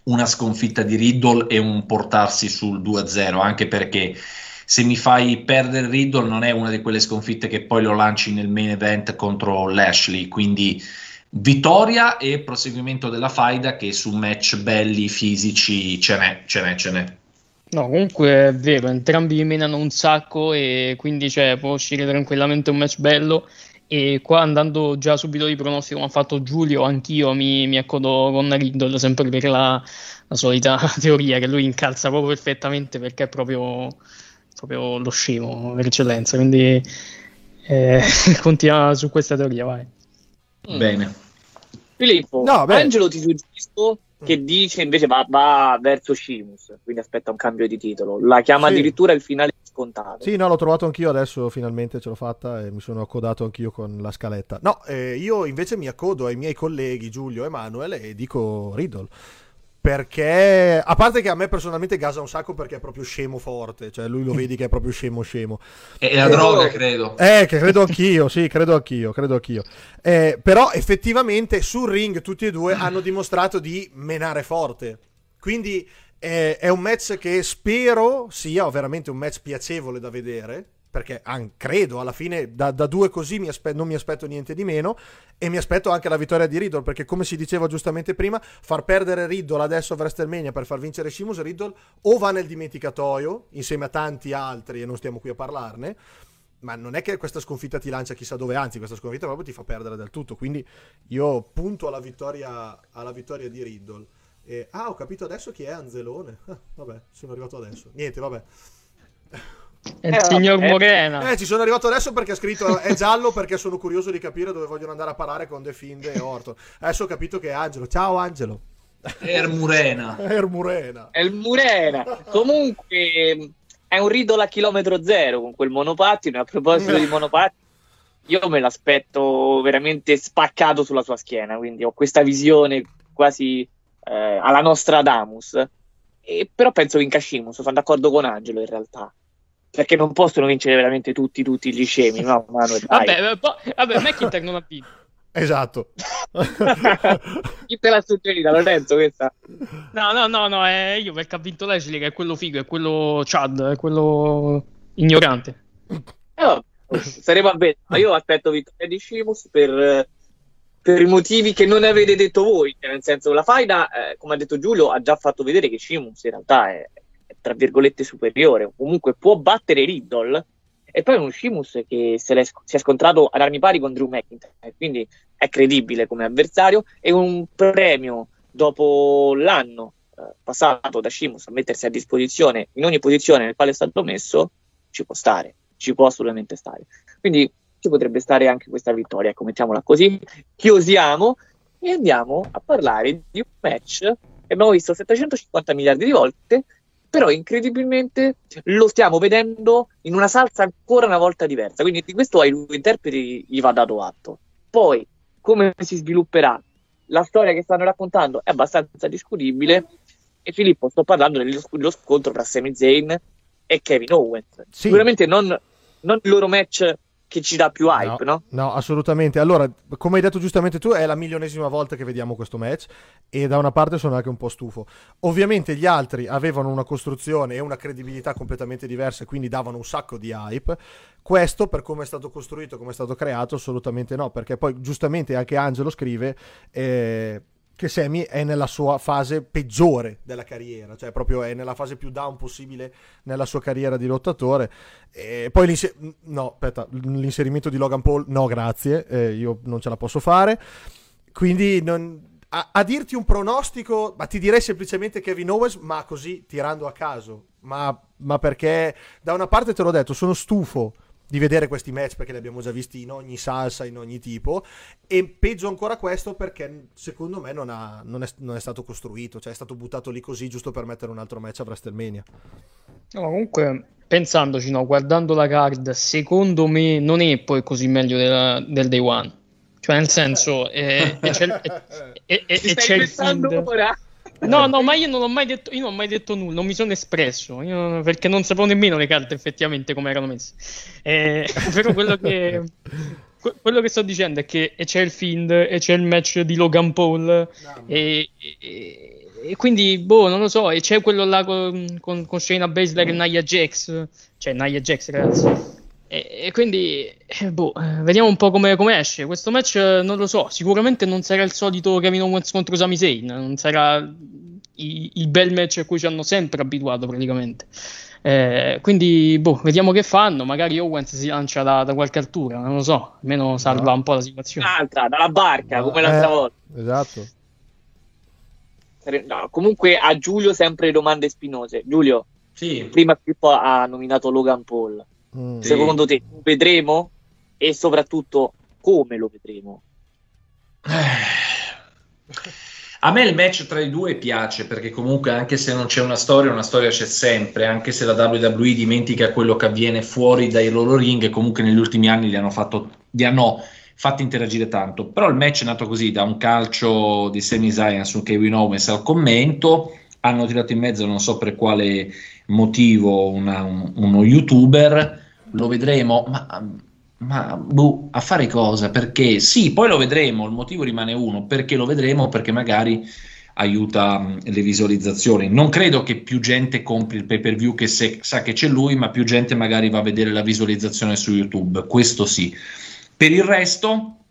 una sconfitta di Riddle e un portarsi sul 2-0, anche perché se mi fai perdere Riddle non è una di quelle sconfitte che poi lo lanci nel main event contro Lashley, quindi vittoria e proseguimento della faida che su match belli fisici ce n'è, ce n'è, ce n'è. No, comunque è vero, entrambi menano un sacco e quindi cioè, può uscire tranquillamente un match bello. E qua andando già subito di pronostico, come ha fatto Giulio, anch'io mi, mi accodo con Riddle sempre per la, la solita teoria che lui incalza proprio perfettamente perché è proprio, proprio lo scemo per eccellenza. Quindi eh, continua su questa teoria, vai. Bene. Filippo, No, beh. Angelo ti suggerisco che dice invece va, va verso Shimus, quindi aspetta un cambio di titolo. La chiama Sì. addirittura il finale scontato. Sì, no, l'ho trovato anch'io adesso, finalmente ce l'ho fatta e mi sono accodato anch'io con la scaletta. No, eh, io invece mi accodo ai miei colleghi Giulio e Manuel e dico Riddle. Perché, a parte che a me personalmente gasa un sacco perché è proprio scemo forte, cioè lui lo vedi che è proprio scemo scemo. È la Eh, droga, credo. Eh, che credo anch'io, sì, credo anch'io, credo anch'io. Eh, però effettivamente sul ring tutti e due hanno dimostrato di menare forte. Quindi eh, è un match che spero sia veramente un match piacevole da vedere. Perché an- credo alla fine da, da due così mi aspe- non mi aspetto niente di meno. E mi aspetto anche la vittoria di Riddle. Perché, come si diceva giustamente prima, far perdere Riddle adesso a WrestleMania per far vincere Sheamus, Riddle o va nel dimenticatoio insieme a tanti altri, e non stiamo qui a parlarne ma non è che questa sconfitta ti lancia chissà dove, anzi questa sconfitta proprio ti fa perdere del tutto, quindi io punto alla vittoria, alla vittoria di Riddle. E- ah, ho capito adesso chi è Anzelone. Ah, vabbè, sono arrivato adesso. Niente, vabbè. È il signor eh, Morena. Eh, ci sono arrivato adesso perché ha scritto è giallo perché sono curioso di capire dove vogliono andare a parare con The Fiend e Orton. Adesso ho capito che è Angelo. Ciao Angelo. Ermurena. Ermurena. È il Murena. Comunque è un Riddle a chilometro zero con quel monopattino. E a proposito di monopattino, io me l'aspetto veramente spaccato sulla sua schiena. Quindi ho questa visione quasi eh, alla nostra Damus. E, però penso vinca Shimus. Sono d'accordo con Angelo in realtà. Perché non possono vincere veramente tutti, tutti gli scemi, no? Manuel. Vabbè, eh, po- vabbè, McIntyre non ha vinto. Esatto. Chi te l'ha suggerita, Lorenzo? Questa? No, no, no, no, è io perché ha vinto Lashley, che è quello figo, è quello Chad, è quello ignorante. Eh, vabbè, saremo a vedere. Ma io aspetto vittoria di Shimus per, per i motivi che non avete detto voi. Cioè, nel senso, la faida, eh, come ha detto Giulio, ha già fatto vedere che Shimus in realtà è, tra virgolette superiore. Comunque può battere Riddle. E poi è un Shimus che si è scontrato ad armi pari con Drew McIntyre, quindi è credibile come avversario. E un premio dopo l'anno eh, passato da Sheamus a mettersi a disposizione in ogni posizione nel quale è stato messo, ci può stare, ci può assolutamente stare. Quindi ci potrebbe stare anche questa vittoria, ecco, mettiamola così, chiosiamo e andiamo a parlare di un match che abbiamo visto 750 miliardi di volte, però incredibilmente lo stiamo vedendo in una salsa ancora una volta diversa, quindi di questo ai due interpreti gli va dato atto. Poi, come si svilupperà la storia che stanno raccontando è abbastanza discutibile e Filippo sto parlando dello, dello scontro tra Sami Zayn e Kevin Owens. Sicuramente non, non il loro match che ci dà più hype, no? No, assolutamente. Allora, come hai detto giustamente tu, è la milionesima volta che vediamo questo match e da una parte sono anche un po' stufo. Ovviamente gli altri avevano una costruzione e una credibilità completamente diverse, quindi davano un sacco di hype. Questo, per come è stato costruito, come è stato creato, assolutamente no, perché poi giustamente anche Angelo scrive... Eh, che Sammy è nella sua fase peggiore della carriera, cioè proprio è nella fase più down possibile nella sua carriera di lottatore. E poi l'inser- no, aspetta, l'inserimento di Logan Paul, no grazie, eh, io non ce la posso fare. Quindi non, a, a, dirti un pronostico, ma ti direi semplicemente Kevin Owens, ma così tirando a caso. Ma, ma perché da una parte te l'ho detto, sono stufo di vedere questi match perché li abbiamo già visti in ogni salsa, in ogni tipo e peggio ancora questo perché secondo me non, ha, non, è, non, è, stato costruito, cioè è stato buttato lì così giusto per mettere un altro match a WrestleMania. No, comunque pensandoci, no, guardando la card, secondo me non è poi così meglio della, del Day One. Cioè nel senso, eh, e c'è, e, e, e c'è il fiend... Ora? No, no, ma io non ho mai detto, io non ho mai detto nulla, non mi sono espresso, io, perché non sapevo nemmeno le carte effettivamente come erano messe. Eh, però quello che, quello che sto dicendo è che c'è il Fiend e c'è il match di Logan Paul no, e, e, e, quindi, boh, non lo so, e c'è quello là con, con, con Shayna Baszler e Nia Jax, cioè Nia Jax ragazzi. E, quindi, eh, boh, eh, vediamo un po' come, come, esce. Questo match eh, non lo so. Sicuramente non sarà il solito Kevin Owens contro Sami Zayn. Non sarà il, il bel match a cui ci hanno sempre abituato praticamente. Eh, quindi, boh, vediamo che fanno. Magari Owens si lancia da, da qualche altura, non lo so. Almeno salva no. un po' la situazione. Un'altra, dalla barca, come l'altra volta. Esatto. No, comunque a Giulio sempre domande spinose. Giulio, sì. prima Pippo ha nominato Logan Paul. Mm. Secondo te lo vedremo? E soprattutto come lo vedremo? A me il match tra i due piace perché comunque anche se non c'è una storia, una storia c'è sempre, anche se la WWE dimentica quello che avviene fuori dai loro ring, comunque negli ultimi anni li hanno, fatto, li hanno fatti interagire tanto. Però il match è nato così, da un calcio di Sami Zayn su Kevin Owens al commento, hanno tirato in mezzo non so per quale motivo una, un, uno youtuber lo vedremo, ma, ma boh, a fare cosa? Perché sì, poi lo vedremo, il motivo rimane uno, perché lo vedremo? Perché magari aiuta mh, le visualizzazioni. Non credo che più gente compri il pay per view che se, sa che c'è lui, ma più gente magari va a vedere la visualizzazione su YouTube, questo sì. Per il resto,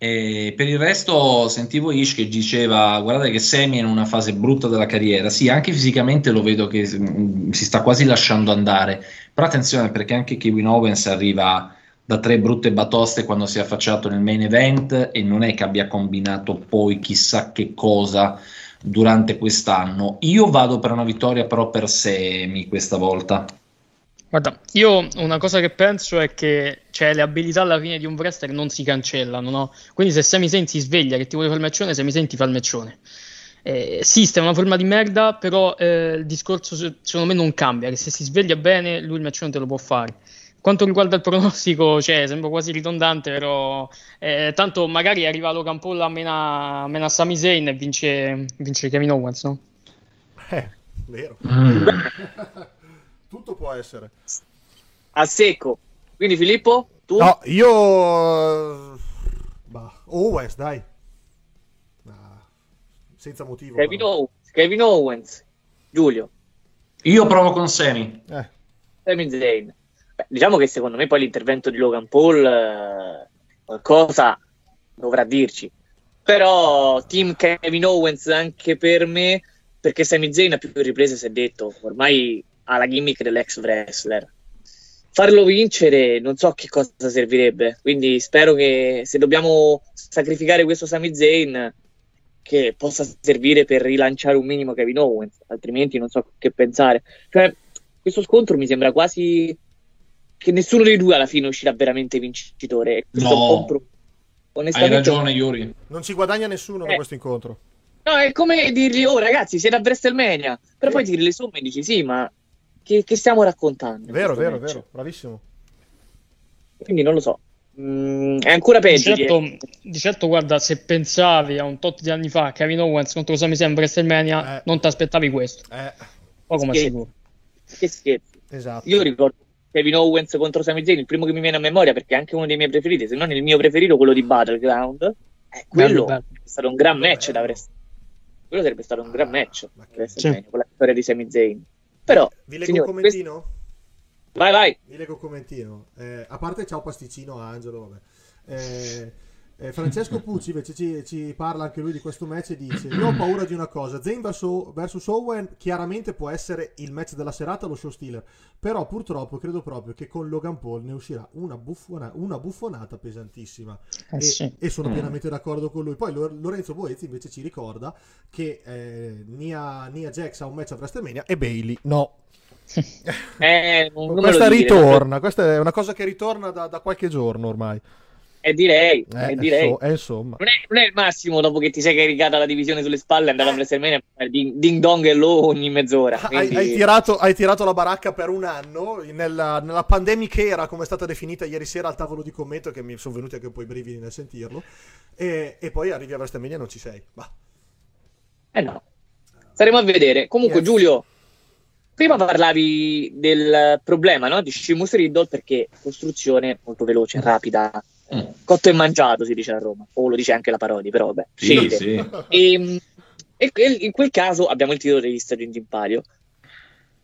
e per il resto sentivo Ish che diceva guardate che Semi è in una fase brutta della carriera, sì anche fisicamente lo vedo che mm, si sta quasi lasciando andare, però attenzione perché anche Kevin Owens arriva da tre brutte batoste quando si è affacciato nel main event e non è che abbia combinato poi chissà che cosa durante quest'anno. Io vado per una vittoria però per Semi questa volta. Guarda, io una cosa che penso è che cioè, le abilità alla fine di un wrestler non si cancellano, no? Quindi se Sami Zayn si sveglia che ti vuole fare il meccione, Sami Zayn ti fa il meccione. Eh, esiste una forma di merda, però eh, il discorso secondo me non cambia, che se si sveglia bene lui il meccione te lo può fare. Quanto riguarda il pronostico, cioè, sembra quasi ridondante, però eh, tanto magari arriva Logan Paul a mena, a mena Sami Zayn e vince, vince Kevin Owens, no? Eh, vero. Mm. Tutto può essere. A secco. Quindi Filippo, tu? No, io... Bah, Owens, dai. Ah, senza motivo. Kevin Owens. Kevin Owens. Giulio. Io provo con Semi. Eh. Semi Zayn. Beh, diciamo che secondo me poi l'intervento di Logan Paul eh, qualcosa dovrà dirci. Però team Kevin Owens anche per me, perché Sami Zayn a più riprese si è detto, ormai alla gimmick dell'ex wrestler. Farlo vincere non so che cosa servirebbe, quindi spero che se dobbiamo sacrificare questo Sami Zayn che possa servire per rilanciare un minimo Kevin Owens, altrimenti non so che pensare. Cioè, questo scontro mi sembra quasi che nessuno dei due alla fine uscirà veramente vincitore. Questo No. è un po' un pro- Hai ragione, Yuri. Non ci guadagna nessuno da Eh. questo incontro. No, è come dirgli, oh ragazzi, siete a WrestleMania. Però poi tiri le somme e dici, sì, ma che, che stiamo raccontando? Vero, vero, match? vero, bravissimo. Quindi non lo so. Mm, è ancora Di peggio. certo, di- di certo, guarda, se pensavi a un tot di anni fa Kevin Owens contro Sami Zayn WrestleMania, non ti aspettavi questo. Eh. Poco ma Che- sicuro. Che scherzi. Esatto. Io ricordo Kevin Owens contro Sami Zayn, il primo che mi viene a memoria perché è anche uno dei miei preferiti, se non il mio preferito, quello di Battleground. Eh, quello bello. è stato un gran match da WrestleMania. Quello sarebbe stato un gran match da WrestleMania, con la vittoria di Sami Zayn. Però, Vi leggo signori, un commentino? questo- Vai, vai. Vi leggo un commentino. Eh, a parte ciao pasticcino Angelo, vabbè. Eh, eh, Francesco Pucci invece ci, ci parla anche lui di questo match e dice io ho paura di una cosa Zayn verso, versus Owen chiaramente può essere il match della serata lo show stealer però purtroppo credo proprio che con Logan Paul ne uscirà una, buffona- una buffonata pesantissima Eh e, sì. e sono Mm. pienamente d'accordo con lui poi Lo- Lorenzo Boezzi invece ci ricorda che eh, Nia, Nia Jax ha un match a WrestleMania e Bailey no Eh, non- non me questa ritorna, questa è una cosa che ritorna da, da qualche giorno ormai. E direi, Eh, e direi. inso- eh, insomma. Non è, non è il massimo dopo che ti sei caricata la divisione sulle spalle e andare a WrestleMania a fare ding, ding dong e low ogni mezz'ora. Hai, Quindi- hai tirato, hai tirato la baracca per un anno nella, nella pandemic era, come è stata definita ieri sera al tavolo di commento, che mi sono venuti anche un po' i brividi nel sentirlo. E, e poi arrivi a WrestleMania e non ci sei. Bah. Eh no. Staremo a vedere. Comunque, Yes. Giulio, prima parlavi del problema no? di Sheamus Riddle perché costruzione molto veloce, rapida. Cotto e mangiato si dice a Roma, o lo dice anche la parodia, però vabbè. Sì, sì. E, e que- in quel caso abbiamo il titolo degli Stati Uniti Impario.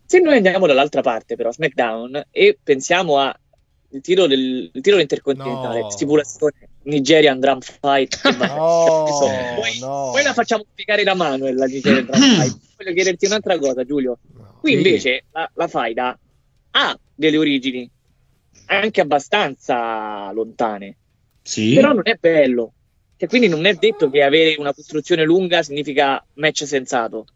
Se noi andiamo dall'altra parte, però, a SmackDown, e pensiamo al titolo, del, il titolo intercontinentale, No. stipulazione Nigerian Drum Fight, No, insomma, poi, no. poi la facciamo spiegare da Manuel la Nigerian Drum Fight. Voglio chiederti un'altra cosa, Giulio. Qui invece la, la faida ha delle origini anche abbastanza lontane, Sì. però non è bello. Cioè, quindi non è detto che avere una costruzione lunga significa match sensato.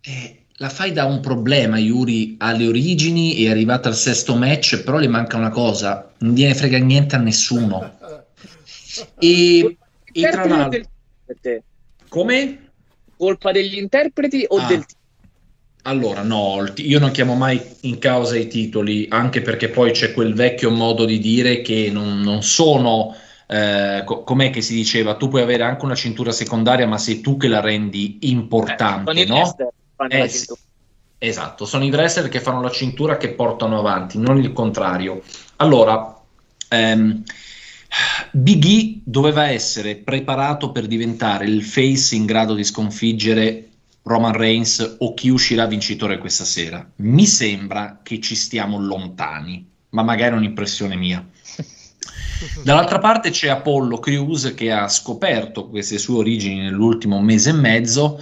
La fai da un problema, Yuri, alle origini, è arrivata al sesto match, però le manca una cosa, non gliene frega niente a nessuno. E, e tra l'altro... Come? Colpa degli interpreti o Ah. del Allora, no, io non chiamo mai in causa i titoli, anche perché poi c'è quel vecchio modo di dire che non, non sono, eh, co- com'è che si diceva, tu puoi avere anche una cintura secondaria, ma sei tu che la rendi importante, i no? Eh, sì. Esatto, sono i wrestler che fanno la cintura che portano avanti, non il contrario. Allora, ehm, Big E doveva essere preparato per diventare il face in grado di sconfiggere Roman Reigns o chi uscirà vincitore questa sera. Mi sembra che ci stiamo lontani, ma magari è un'impressione mia. Dall'altra parte c'è Apollo Crews che ha scoperto queste sue origini nell'ultimo mese e mezzo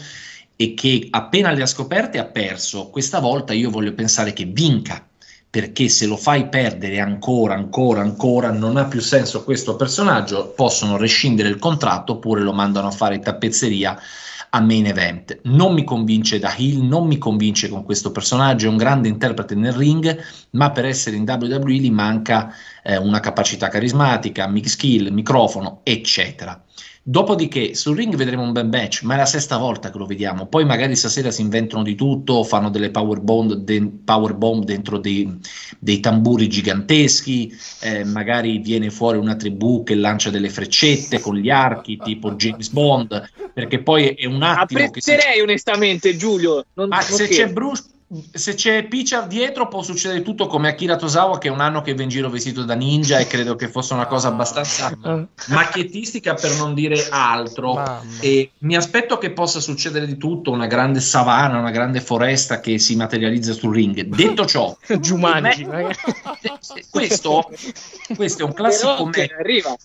e che appena le ha scoperte ha perso. Questa volta io voglio pensare che vinca, perché se lo fai perdere ancora, ancora, ancora, non ha più senso questo personaggio, possono rescindere il contratto oppure lo mandano a fare tappezzeria a main event. Non mi convince da heel, non mi convince con questo personaggio, è un grande interprete nel ring, ma per essere in WWE gli manca eh, una capacità carismatica, mix skill, microfono, eccetera. Dopodiché sul ring vedremo un bel match, ma è la sesta volta che lo vediamo. Poi magari stasera si inventano di tutto, fanno delle power bomb, de- power bomb dentro dei, dei tamburi giganteschi, eh, magari viene fuori una tribù che lancia delle freccette con gli archi, tipo James Bond, perché poi è un attimo che si... Apprezzerei onestamente, Giulio. Non, Ma non se c'è Bruce, se c'è Pichar dietro può succedere tutto come Akira Tosawa che è un anno che va in giro vestito da ninja e credo che fosse una cosa abbastanza macchettistica per non dire altro e mi aspetto che possa succedere di tutto una grande savana una grande foresta che si materializza sul ring detto ciò il magari. questo, questo è un classico Però che match arriva.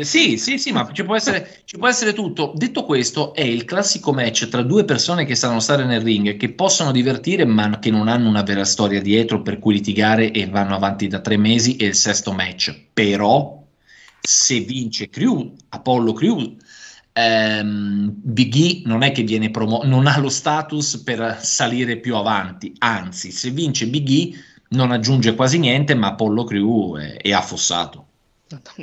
Eh, Sì, sì, sì, ma ci può, essere, ci può essere tutto. Detto questo, è il classico match tra due persone che sanno stare nel ring, che possono divertire, ma che non hanno una vera storia dietro per cui litigare e vanno avanti da tre mesi. È il sesto match. Però, se vince Crew, Apollo Crew, ehm, Big E non è che viene promo- non ha lo status per salire più avanti, anzi, se vince Big E non aggiunge quasi niente, ma Apollo Crew è, è affossato.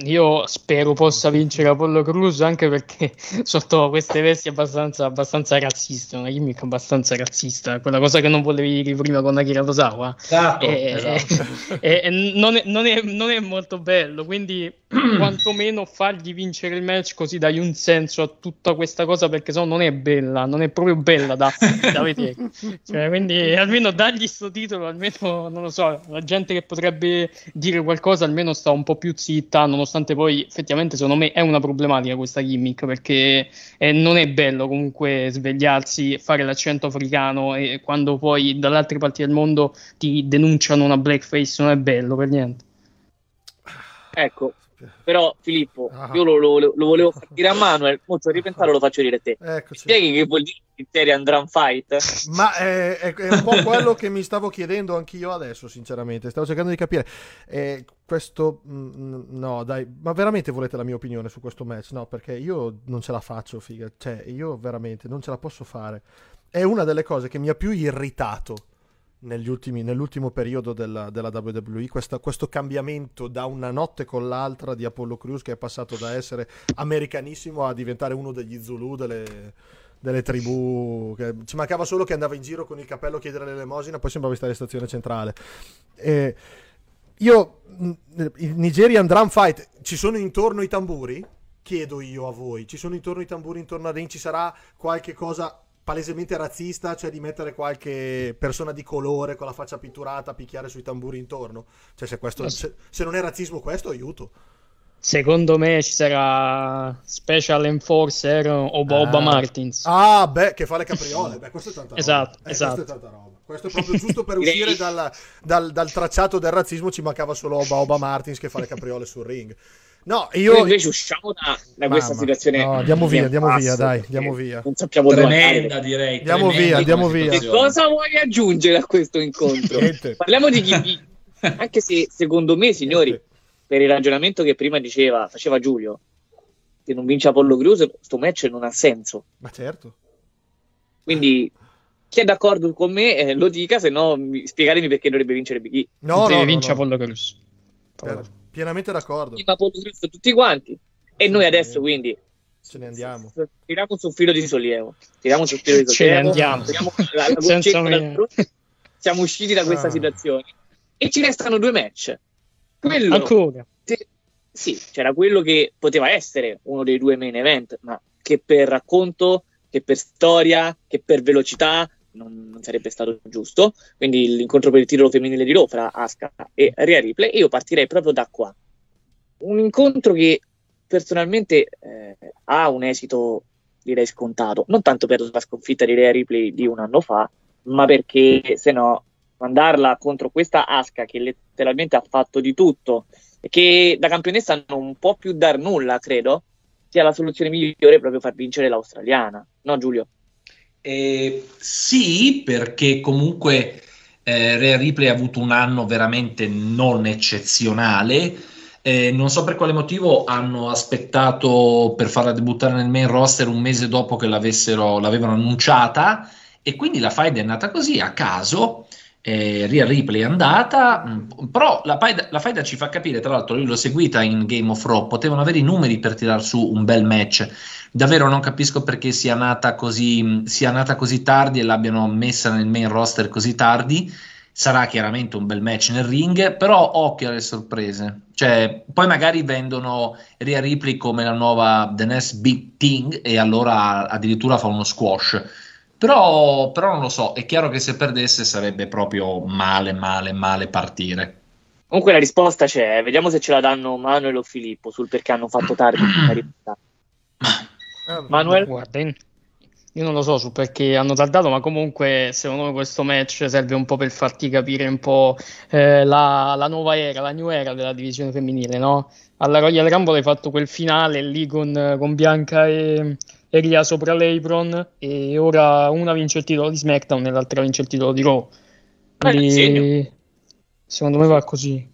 Io spero possa vincere Apollo Cruz anche perché sotto queste vesti è abbastanza, abbastanza razzista, una gimmick abbastanza razzista, quella cosa che non volevi dire prima con Akira Tosawa. Esatto, E- esatto. e- e non, è, non è- non è molto bello, quindi quantomeno fargli vincere il match così dai un senso a tutta questa cosa perché sennò non è bella, non è proprio bella da, da vedere. Cioè, quindi almeno dagli sto titolo, almeno non lo so, la gente che potrebbe dire qualcosa almeno sta un po' più zitta, nonostante poi effettivamente secondo me è una problematica questa gimmick perché eh, non è bello comunque svegliarsi e fare l'accento africano e quando poi dalle altre parti del mondo ti denunciano una blackface non è bello per niente. Ecco, però Filippo, Ah. io lo, lo- lo volevo far dire a Manuel, molto ripensare lo faccio dire a te. Eccoci. Spieghi che vuol dire Criterion Drum Fight? Ma è, è- è un po' quello che mi stavo chiedendo anch'io adesso, sinceramente. Stavo cercando di capire. Eh, questo, mm, no, dai, ma veramente volete la mia opinione su questo match? No, perché io non ce la faccio, figa. Cioè, io veramente non ce la posso fare. È una delle cose che mi ha più irritato ultimi- nell'ultimo periodo della, della WWE, questa- questo cambiamento da una notte con l'altra di Apollo Crews che è passato da essere americanissimo a diventare uno degli Zulu delle, delle tribù. che- ci mancava solo che andava in giro con il cappello a chiedere l'elemosina, poi sembrava stare in stazione centrale. E io, il Nigerian Drum Fight, ci sono intorno i tamburi? Chiedo io a voi, ci sono intorno i tamburi intorno a ring? Ci sarà qualche cosa palesemente razzista, cioè di mettere qualche persona di colore con la faccia pitturata a picchiare sui tamburi intorno? Cioè, se, questo, se, se non è razzismo questo, aiuto. Secondo me ci sarà Special Enforcer o Boba Ah. Martins. Ah, beh, che fa le capriole. Beh, questo è tanta roba. Esatto, Eh, esatto. Questo è tanta roba. Questo è proprio giusto per uscire dal, dal- dal tracciato del razzismo. Ci mancava solo Oba Oba Martins che fa le capriole sul ring. No, io. Noi invece usciamo da, da questa situazione. No, andiamo via, andiamo via, dai, andiamo via. Non sappiamo dove Tremenda, andare. direi. Andiamo via, andiamo via. Che cosa vuoi aggiungere a questo incontro? Parliamo di Ghibli. Anche se secondo me, signori, per il ragionamento che prima diceva, faceva Giulio, che non vince Apollo Crews, sto match non ha senso. Ma certo. Quindi chi è d'accordo con me eh, lo dica, se no mi- spiegatemi perché dovrebbe vincere Big E. No, no, no, vincere no. Apollo Crews. Pier- Pienamente d'accordo. Apollo Crews tutti quanti. E noi adesso quindi Ce ne andiamo. tiriamo sul filo di sollievo. Tiriamo sul filo di Ce ne sollievo. andiamo. tiriamo la- la Senza fronte. Siamo usciti da questa Ah. situazione. E ci restano due match. Quello Ancora. Te- sì, c'era quello che poteva essere uno dei due main event, ma che per racconto, che per storia, che per velocità non, non sarebbe stato giusto. Quindi l'incontro per il titolo femminile di Raw fra Asuka e Rhea Ripley. Io partirei proprio da qua. Un incontro che personalmente eh, ha un esito direi scontato, non tanto per la sconfitta di Rhea Ripley di un anno fa, ma perché se no mandarla contro questa Asuka che letteralmente ha fatto di tutto e che da campionessa non può più dar nulla, credo, sia la soluzione migliore proprio far vincere l'australiana. No, Giulio? Eh, sì, perché comunque eh, Rhea Ripley ha avuto un anno veramente non eccezionale. Eh, non so per quale motivo hanno aspettato per farla debuttare nel main roster un mese dopo che l'avevano annunciata e quindi la fight è nata così a caso. Eh, Rhea Ripley è andata, mh, però la faida, la faida ci fa capire, tra l'altro io l'ho seguita in Game of Raw, potevano avere i numeri per tirar su un bel match. Davvero non capisco perché sia nata così, sia nata così tardi e l'abbiano messa nel main roster così tardi. Sarà chiaramente un bel match nel ring, però occhio alle sorprese. Cioè, poi magari vendono Rhea Ripley come la nuova The Next Big Thing e allora addirittura fa uno squash. Però, però non lo so, è chiaro che se perdesse sarebbe proprio male, male, male partire. Comunque la risposta c'è, vediamo se ce la danno Manuel o Filippo sul perché hanno fatto tardi. ripresa. Manuel? Guarda, io io non lo so su perché hanno tardato, ma comunque secondo me questo match serve un po' per farti capire un po' eh, la, la nuova era, la new era della divisione femminile, no? Alla Royal Rumble hai fatto quel finale lì con, con Bianca e, e Rhea sopra l'apron e ora una vince il titolo di SmackDown e l'altra vince il titolo di Raw. Quindi, secondo me va così.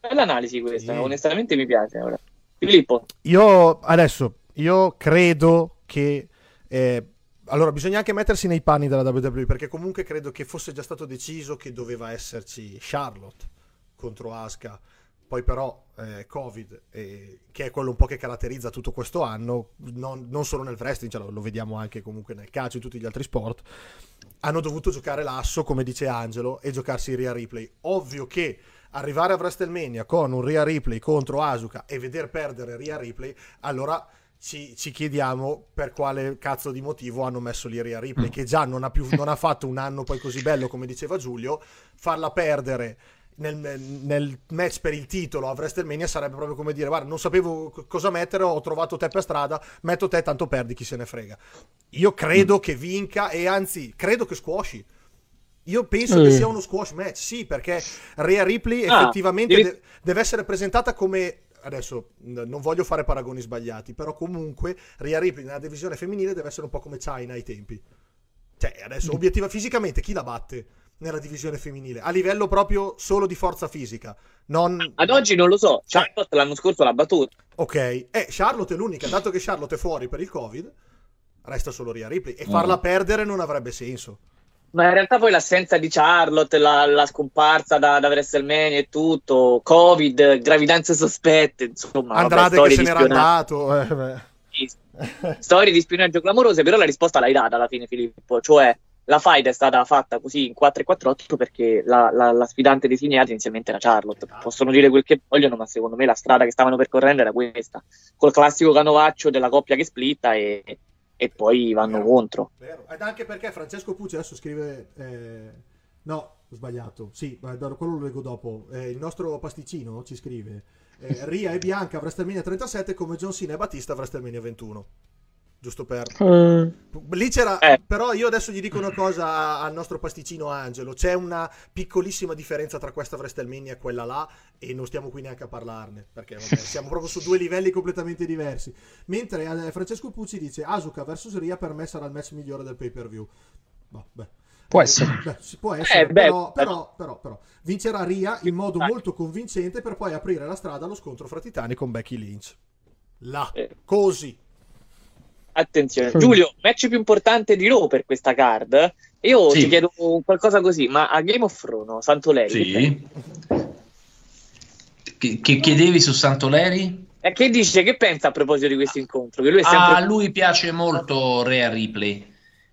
Bella analisi questa, onestamente mi piace. Ora. Filippo, Io adesso io credo che... eh, allora, bisogna anche mettersi nei panni della WWE perché comunque credo che fosse già stato deciso che doveva esserci Charlotte contro Asuka. Poi però eh, Covid, eh, che è quello un po' che caratterizza tutto questo anno, non, non solo nel wrestling, cioè lo, lo vediamo anche comunque nel calcio e tutti gli altri sport, hanno dovuto giocare l'asso, come dice Angelo, e giocarsi il Rhea Ripley. Ovvio che arrivare a WrestleMania con un Rhea Ripley contro Asuka e veder perdere Rhea Ripley, allora ci, ci chiediamo per quale cazzo di motivo hanno messo lì Rhea Ripley, che già non ha, più, non ha fatto un anno poi così bello, come diceva Giulio, farla perdere nel, nel match per il titolo a WrestleMania sarebbe proprio come dire guarda non sapevo co- cosa mettere ho trovato te per strada metto te tanto perdi chi se ne frega. Io credo che vinca e anzi credo che squashi io penso che Eh. sia uno squash match sì perché Rhea Ripley Ah, effettivamente de- deve essere presentata come adesso non voglio fare paragoni sbagliati però comunque Rhea Ripley nella divisione femminile deve essere un po' come China ai tempi. Cioè adesso obiettiva fisicamente chi la batte nella divisione femminile a livello proprio solo di forza fisica non Ad oggi non lo so. Charlotte l'anno scorso l'ha battuta. ok eh Charlotte è l'unica dato che Charlotte è fuori per il covid resta solo Rhea Ripley e Mm. farla perdere non avrebbe senso Ma in realtà poi l'assenza di Charlotte, la, la scomparsa da, da WrestleMania e tutto, Covid, gravidanze sospette, insomma, vabbè, Andrade che storie se n'era andato eh, storie di spionaggio clamorose, però la risposta l'hai data alla fine, Filippo. Cioè, la fight è stata fatta così in 4 e 4 perché la, la- la sfidante designata inizialmente era Charlotte. Possono dire quel che vogliono, ma secondo me la strada che stavano percorrendo era questa. Col classico canovaccio della coppia che splitta e, e poi vanno contro. Vero. Ed anche perché Francesco Pucci adesso scrive. eh, No, ho sbagliato. Sì, quello lo leggo dopo. Eh, il nostro pasticcino ci scrive: eh, Ria e Bianca a WrestleMania 37 come John Cena e Battista a WrestleMania 21. Giusto per. Lì c'era. Però io adesso gli dico una cosa al nostro pasticcino Angelo. C'è una piccolissima differenza tra questa WrestleMania e quella là, e non stiamo qui neanche a parlarne. Perché vabbè, siamo proprio su due livelli completamente diversi. Mentre eh, Francesco Pucci dice: Asuka vs Ria per me sarà il match migliore del pay per view. Boh, beh. Può essere. Beh, si può essere, Eh, beh, però, beh. però, però, però. vincerà Ria in modo molto convincente per poi aprire la strada allo scontro fra titani con Becky Lynch. Là, così. Attenzione, Giulio, match più importante di Raw per questa card. Io Sì. ti chiedo qualcosa così, ma a Game of Thrones, Santoleri, Sì. Che, che chiedevi su Santoleri? E che dice, che pensa a proposito di questo incontro? Che lui è sempre... A lui piace molto Rhea Ripley.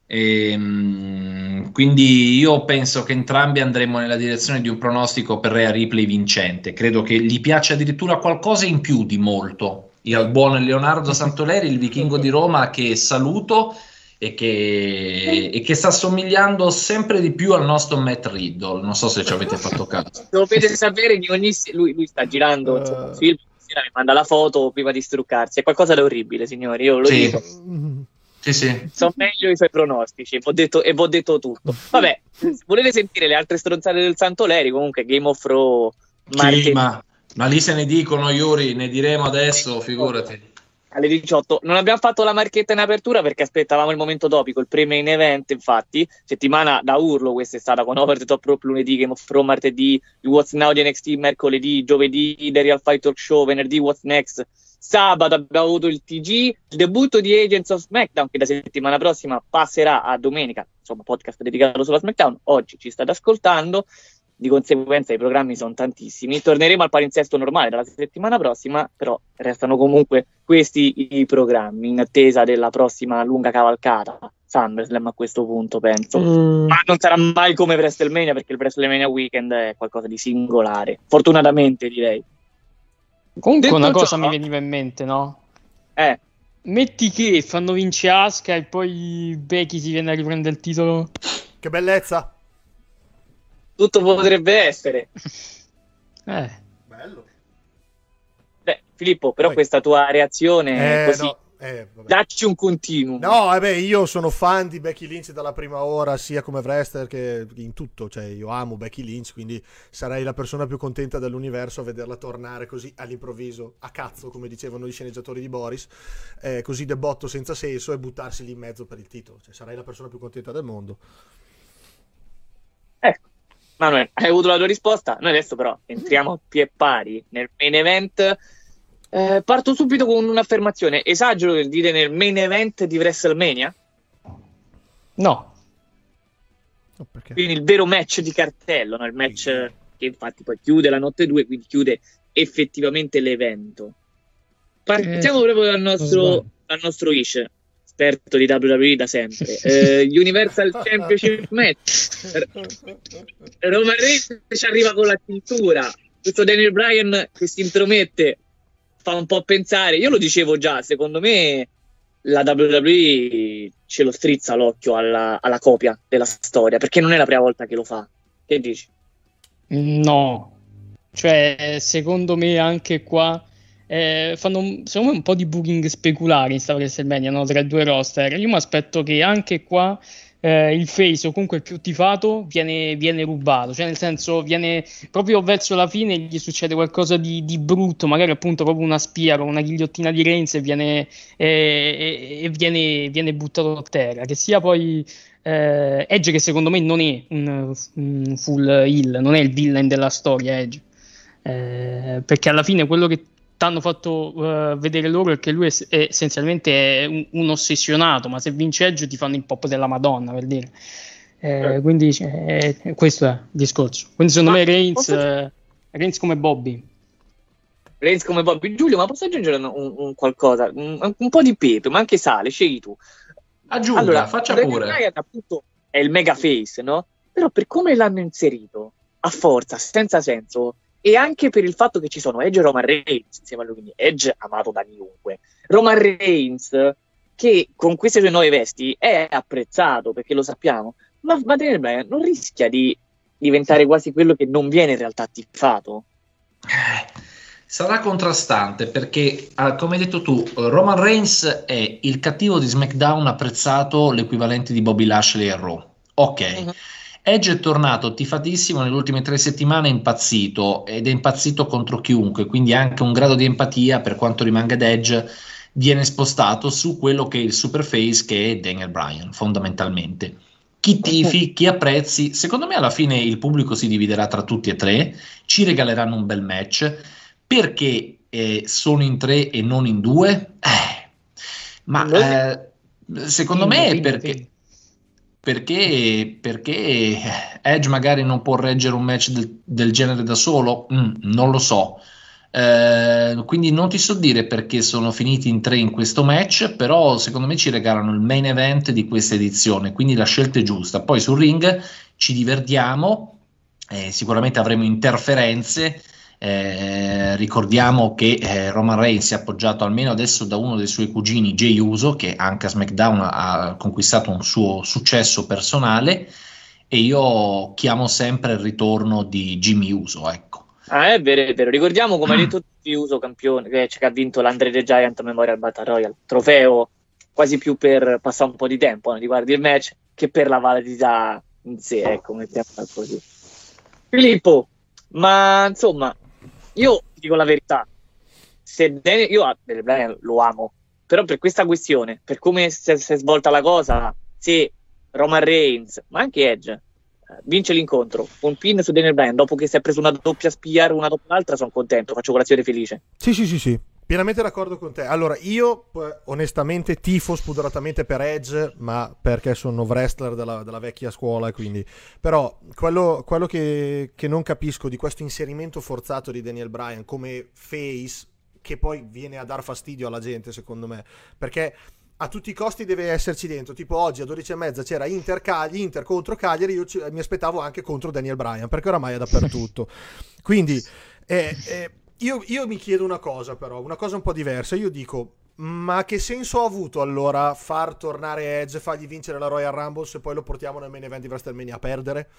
Ehm, quindi io penso che entrambi andremo nella direzione di un pronostico per Rhea Ripley vincente. Credo che gli piace addirittura qualcosa in più di molto. Io al buon Leonardo Santoleri, il vichingo di Roma, che saluto e che, e che sta somigliando sempre di più al nostro Matt Riddle. Non so se ci avete fatto caso. Dovete sapere che ogni... se- Lui, lui sta girando insomma, un film, mi manda la foto prima di struccarsi. È qualcosa di orribile, signori, io lo Sì. dico. Sì, sì. Sono meglio i suoi pronostici, v'ho detto, e vi ho detto tutto. Vabbè, se volete sentire le altre stronzate del Santoleri, comunque Game of Thrones, martedì ma, ma lì se ne dicono, Yuri, ne diremo adesso, figurati. alle 18. Non abbiamo fatto la marchetta in apertura perché aspettavamo il momento topico, il pre-main event, infatti. Settimana da urlo questa è stata con Over the Top Rope lunedì, Game of Thrones martedì, il What's Now di NXT mercoledì, giovedì The Real Fight Talk Show, venerdì What's Next, sabato abbiamo avuto il TG, il debutto di Agents of SmackDown che da settimana prossima passerà a domenica, insomma podcast dedicato solo a SmackDown, oggi ci state ascoltando, di conseguenza i programmi sono tantissimi, torneremo al palinsesto normale dalla settimana prossima, però restano comunque questi i programmi in attesa della prossima lunga cavalcata. SummerSlam a questo punto penso, ma non sarà mai come WrestleMania perché il WrestleMania Weekend è qualcosa di singolare, fortunatamente direi. Comunque Detto una cosa ciò- mi veniva in mente, no? Eh. Metti che fanno vincere Asuka e poi Becky si viene a riprendere il titolo. Che bellezza. Tutto potrebbe essere. Eh. Bello. Beh, Filippo, però questa tua reazione Eh, così, no, eh, dacci un continuum. No, vabbè, io sono fan di Becky Lynch dalla prima ora, sia come wrestler che in tutto. Cioè, io amo Becky Lynch, quindi sarei la persona più contenta dell'universo a vederla tornare così all'improvviso, a cazzo, come dicevano gli sceneggiatori di Boris, eh, così de botto senza senso e buttarsi lì in mezzo per il titolo. Cioè, sarei la persona più contenta del mondo. Ecco, Manuel, hai avuto la tua risposta. Noi adesso però entriamo a pie pari nel main event. Eh, parto subito con un'affermazione. Esagero nel dire nel main event di WrestleMania? No. Quindi il vero match di cartello, no? il match che infatti poi chiude la notte 2, quindi chiude effettivamente l'evento. Partiamo Eh, proprio dal nostro, dal nostro Ish, esperto di WWE da sempre. Eh, Universal Championship Match. Roman Reigns ci arriva con la cintura. Questo Daniel Bryan che si intromette fa un po' pensare. Io lo dicevo già, secondo me la WWE ce lo strizza l'occhio alla, alla copia della storia, perché non è la prima volta che lo fa. Che dici? No, cioè secondo me anche qua eh, fanno secondo me un po' di booking speculari in sta WrestleMania no? tra i due roster. Io mi aspetto che anche qua eh, il face o comunque il più tifato viene, viene rubato, cioè nel senso viene proprio verso la fine gli succede qualcosa di, di brutto, magari appunto proprio una spia con una ghigliottina di Reigns e viene, eh, e viene, viene buttato a terra, che sia poi eh, Edge che secondo me non è un, un full heal, non è il villain della storia Edge, Eh, perché alla fine quello che ti hanno fatto eh, vedere loro è che lui è, è essenzialmente è un, un ossessionato, ma se vince Edge ti fanno il pop della Madonna per dire. Eh, quindi cioè, eh, questo è il discorso. Quindi secondo Ma me Reigns, posso- eh, Reigns come Bobby. Reigns come Bobby Giulio, ma posso aggiungere un, un- qualcosa? Un, un po' di pepe, ma anche sale, scegli tu. Aggiunga, faccia Daniel pure. Bryan, appunto è il mega face, no? Però per come l'hanno inserito, a forza, senza senso, e anche per il fatto che ci sono Edge e Roman Reigns insieme a lui, quindi Edge amato da chiunque. Roman Reigns, che con queste sue nuove vesti è apprezzato, perché lo sappiamo, ma, Daniel Bryan non rischia di diventare quasi quello che non viene in realtà tifato? Sarà contrastante perché, ah, come hai detto tu, Roman Reigns è il cattivo di SmackDown apprezzato, l'equivalente di Bobby Lashley a Raw. Ok. Edge è tornato tifatissimo nelle ultime tre settimane, è impazzito ed è impazzito contro chiunque, quindi anche un grado di empatia per quanto rimanga ad Edge viene spostato su quello che è il superface che è Daniel Bryan, fondamentalmente. Chi tifi, chi apprezzi, secondo me alla fine il pubblico si dividerà tra tutti e tre, ci regaleranno un bel match, perché eh, sono in tre e non in due? Eh, ma eh, secondo me è perché, perché, perché Edge magari non può reggere un match del, del genere da solo? Mm, non lo so. Eh, quindi non ti so dire perché sono finiti in tre in questo match, però secondo me ci regalano il main event di questa edizione, quindi la scelta è giusta. Poi sul ring ci divertiamo, eh, sicuramente avremo interferenze. Eh, ricordiamo che eh, Roman Reigns è appoggiato almeno adesso da uno dei suoi cugini, Jey Uso, che anche a SmackDown ha conquistato un suo successo personale. E io chiamo sempre il ritorno di Jimmy Uso, ecco. Ah, è vero, è vero. Ricordiamo come ha detto Uso campione, che, che ha vinto l'Andre the Giant Memorial Battle Royale, trofeo quasi più per passare un po' di tempo no, riguardo il match che per la validità in sé, ecco, mettiamola così. Filippo, ma insomma, io dico la verità, se Daniel, io Bryan lo amo, però per questa questione, per come si è, si è svolta la cosa, se Roman Reigns, ma anche Edge, eh, vince l'incontro, un pin su Daniel Bryan, dopo che si è preso una doppia spiar una dopo l'altra, sono contento, faccio colazione felice. Sì, sì, sì, sì. Pienamente d'accordo con te. Allora, io onestamente tifo spudoratamente per Edge, ma perché sono wrestler della, della vecchia scuola, e quindi... Però quello, quello che, che non capisco di questo inserimento forzato di Daniel Bryan come face, che poi viene a dar fastidio alla gente, secondo me, perché a tutti i costi deve esserci dentro. Tipo oggi a 12 e mezza c'era Inter, Cagli, Inter contro Cagliari, io ci- mi aspettavo anche contro Daniel Bryan, perché oramai è dappertutto. Quindi eh, eh, io, io mi chiedo una cosa però, una cosa un po' diversa. Io dico, ma che senso ha avuto allora far tornare Edge, fargli vincere la Royal Rumble se poi lo portiamo nel main event di WrestleMania a perdere?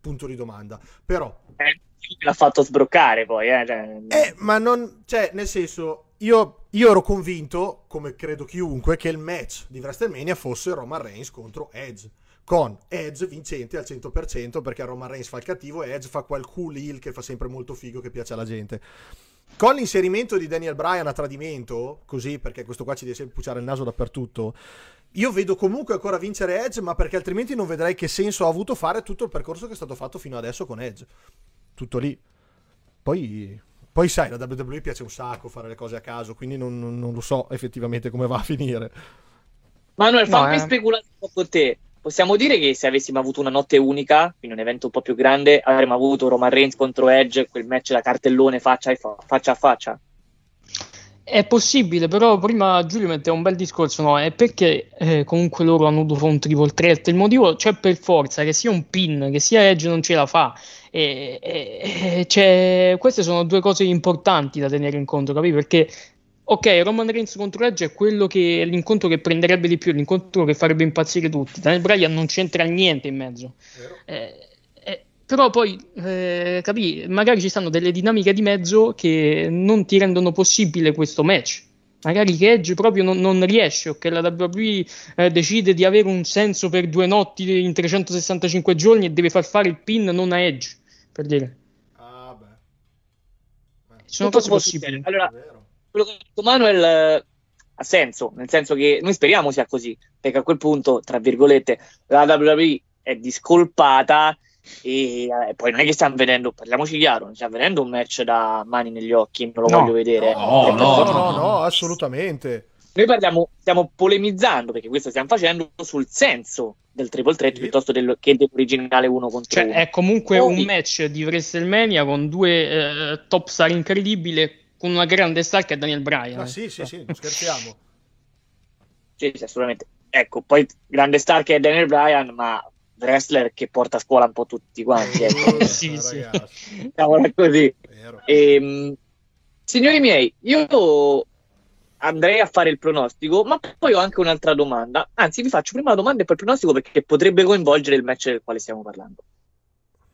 Punto di domanda. Però Eh, l'ha fatto sbroccare poi, eh. cioè- eh, ma non, cioè, nel senso, io, io ero convinto, come credo chiunque, che il match di WrestleMania fosse Roman Reigns contro Edge. Con Edge vincente al 100% perché Roman Reigns fa il cattivo e Edge fa quel cool heel che fa sempre molto figo che piace alla gente. Con l'inserimento di Daniel Bryan a tradimento, così perché questo qua ci deve sempre pucciare il naso dappertutto, io vedo comunque ancora vincere Edge, ma perché altrimenti non vedrei che senso ha avuto fare tutto il percorso che è stato fatto fino adesso con Edge. Tutto lì. Poi Poi sai, la WWE piace un sacco fare le cose a caso, quindi non, non- lo so effettivamente come va a finire. Manuel, No, fammi eh. speculare un po' con te. Possiamo dire che se avessimo avuto una notte unica, quindi un evento un po' più grande, avremmo avuto Roman Reigns contro Edge, quel match da cartellone faccia fa- faccia. A faccia. È possibile, però prima Giulio mette un bel discorso, no? È perché eh, comunque loro hanno dovuto un triple threat. Il motivo c'è per forza che sia un pin, che sia Edge non ce la fa. E, e- e c'è- queste sono due cose importanti da tenere in conto, capi? Perché, ok, Roman Reigns contro Edge è quello che è l'incontro che prenderebbe di più, l'incontro che farebbe impazzire tutti. Daniel Bryan non c'entra niente in mezzo. Eh, eh, però poi, eh, capì, magari ci stanno delle dinamiche di mezzo che non ti rendono possibile questo match. Magari che Edge proprio non, non riesce o che la WWE eh, decide di avere un senso per due notti in 365 giorni e deve far fare il pin non a Edge, per dire. Ci sono Tutto cose possibili. Allora, quello che ha detto Manuel eh, ha senso, nel senso che noi speriamo sia così, perché a quel punto, tra virgolette, la WWE è discolpata e eh, poi non è che stiamo vedendo, parliamoci chiaro, non stiamo vedendo un match da mani negli occhi, non lo No. voglio vedere. No, no, per- no, no, assolutamente. Noi parliamo, stiamo polemizzando, perché questo stiamo facendo, sul senso del triple threat piuttosto del- che dell'originale uno contro Cioè, uno. è comunque Poi- un match di WrestleMania con due eh, top star incredibili, con una grande star che è Daniel Bryan. Ma sì, sì, sì, non scherziamo. Sì, sì, assolutamente. Ecco, poi grande star che è Daniel Bryan, ma wrestler che porta a scuola un po' tutti quanti. Ecco. sì, sì. Diciamola così. Ehm, signori miei, io andrei a fare il pronostico, ma poi ho anche un'altra domanda. Anzi, vi faccio prima la domanda e poi il pronostico perché potrebbe coinvolgere il match del quale stiamo parlando.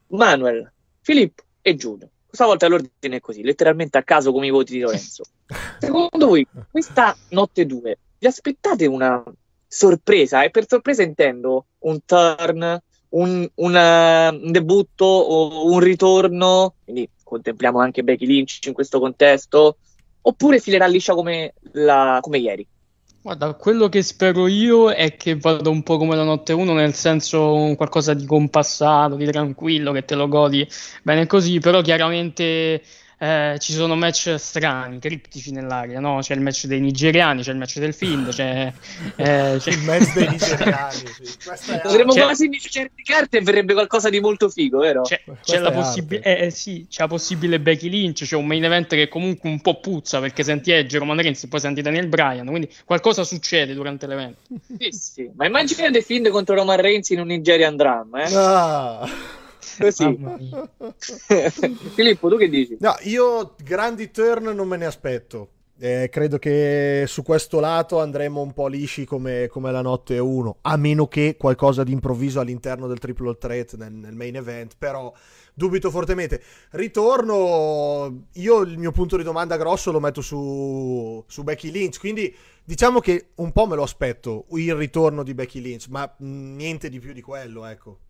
Manuel, Filippo e Giulio. Questa volta l'ordine è così, letteralmente a caso come i voti di Lorenzo. Secondo voi, questa notte 2, vi aspettate una sorpresa? E per sorpresa intendo un turn, un, una- un debutto o un ritorno, quindi contempliamo anche Becky Lynch in questo contesto, oppure filerà liscia come, la- come ieri? Guarda, quello che spero io è che vada un po' come la notte 1, nel senso qualcosa di compassato, di tranquillo, che te lo godi bene così, però chiaramente eh, ci sono match strani, criptici nell'aria, no? C'è il match dei nigeriani, c'è il match del Fiend, c'è... eh, c'è- Il match dei nigeriani, sì. È Potremmo C'è- quasi certe carte e verrebbe qualcosa di molto figo, vero? C'è, c'è la è possibilità, eh, eh, sì, c'è la possibile Becky Lynch, c'è un main event che comunque un po' puzza perché senti Edge, Roman Reigns e poi senti Daniel Bryan, quindi qualcosa succede durante l'evento. Sì, sì. Ma immagina The Fiend contro Roman Reigns in un Nigerian Drum, eh? Ah. Così. Mia. Filippo, tu che dici? No, io grandi turn non me ne aspetto. Eh, credo che su questo lato andremo un po' lisci come, come la notte 1, a meno che qualcosa di improvviso all'interno del triple threat nel, nel main event, però dubito fortemente. Ritorno, io il mio punto di domanda grosso lo metto su, su Becky Lynch, quindi diciamo che un po' me lo aspetto, il ritorno di Becky Lynch, ma niente di più di quello, ecco.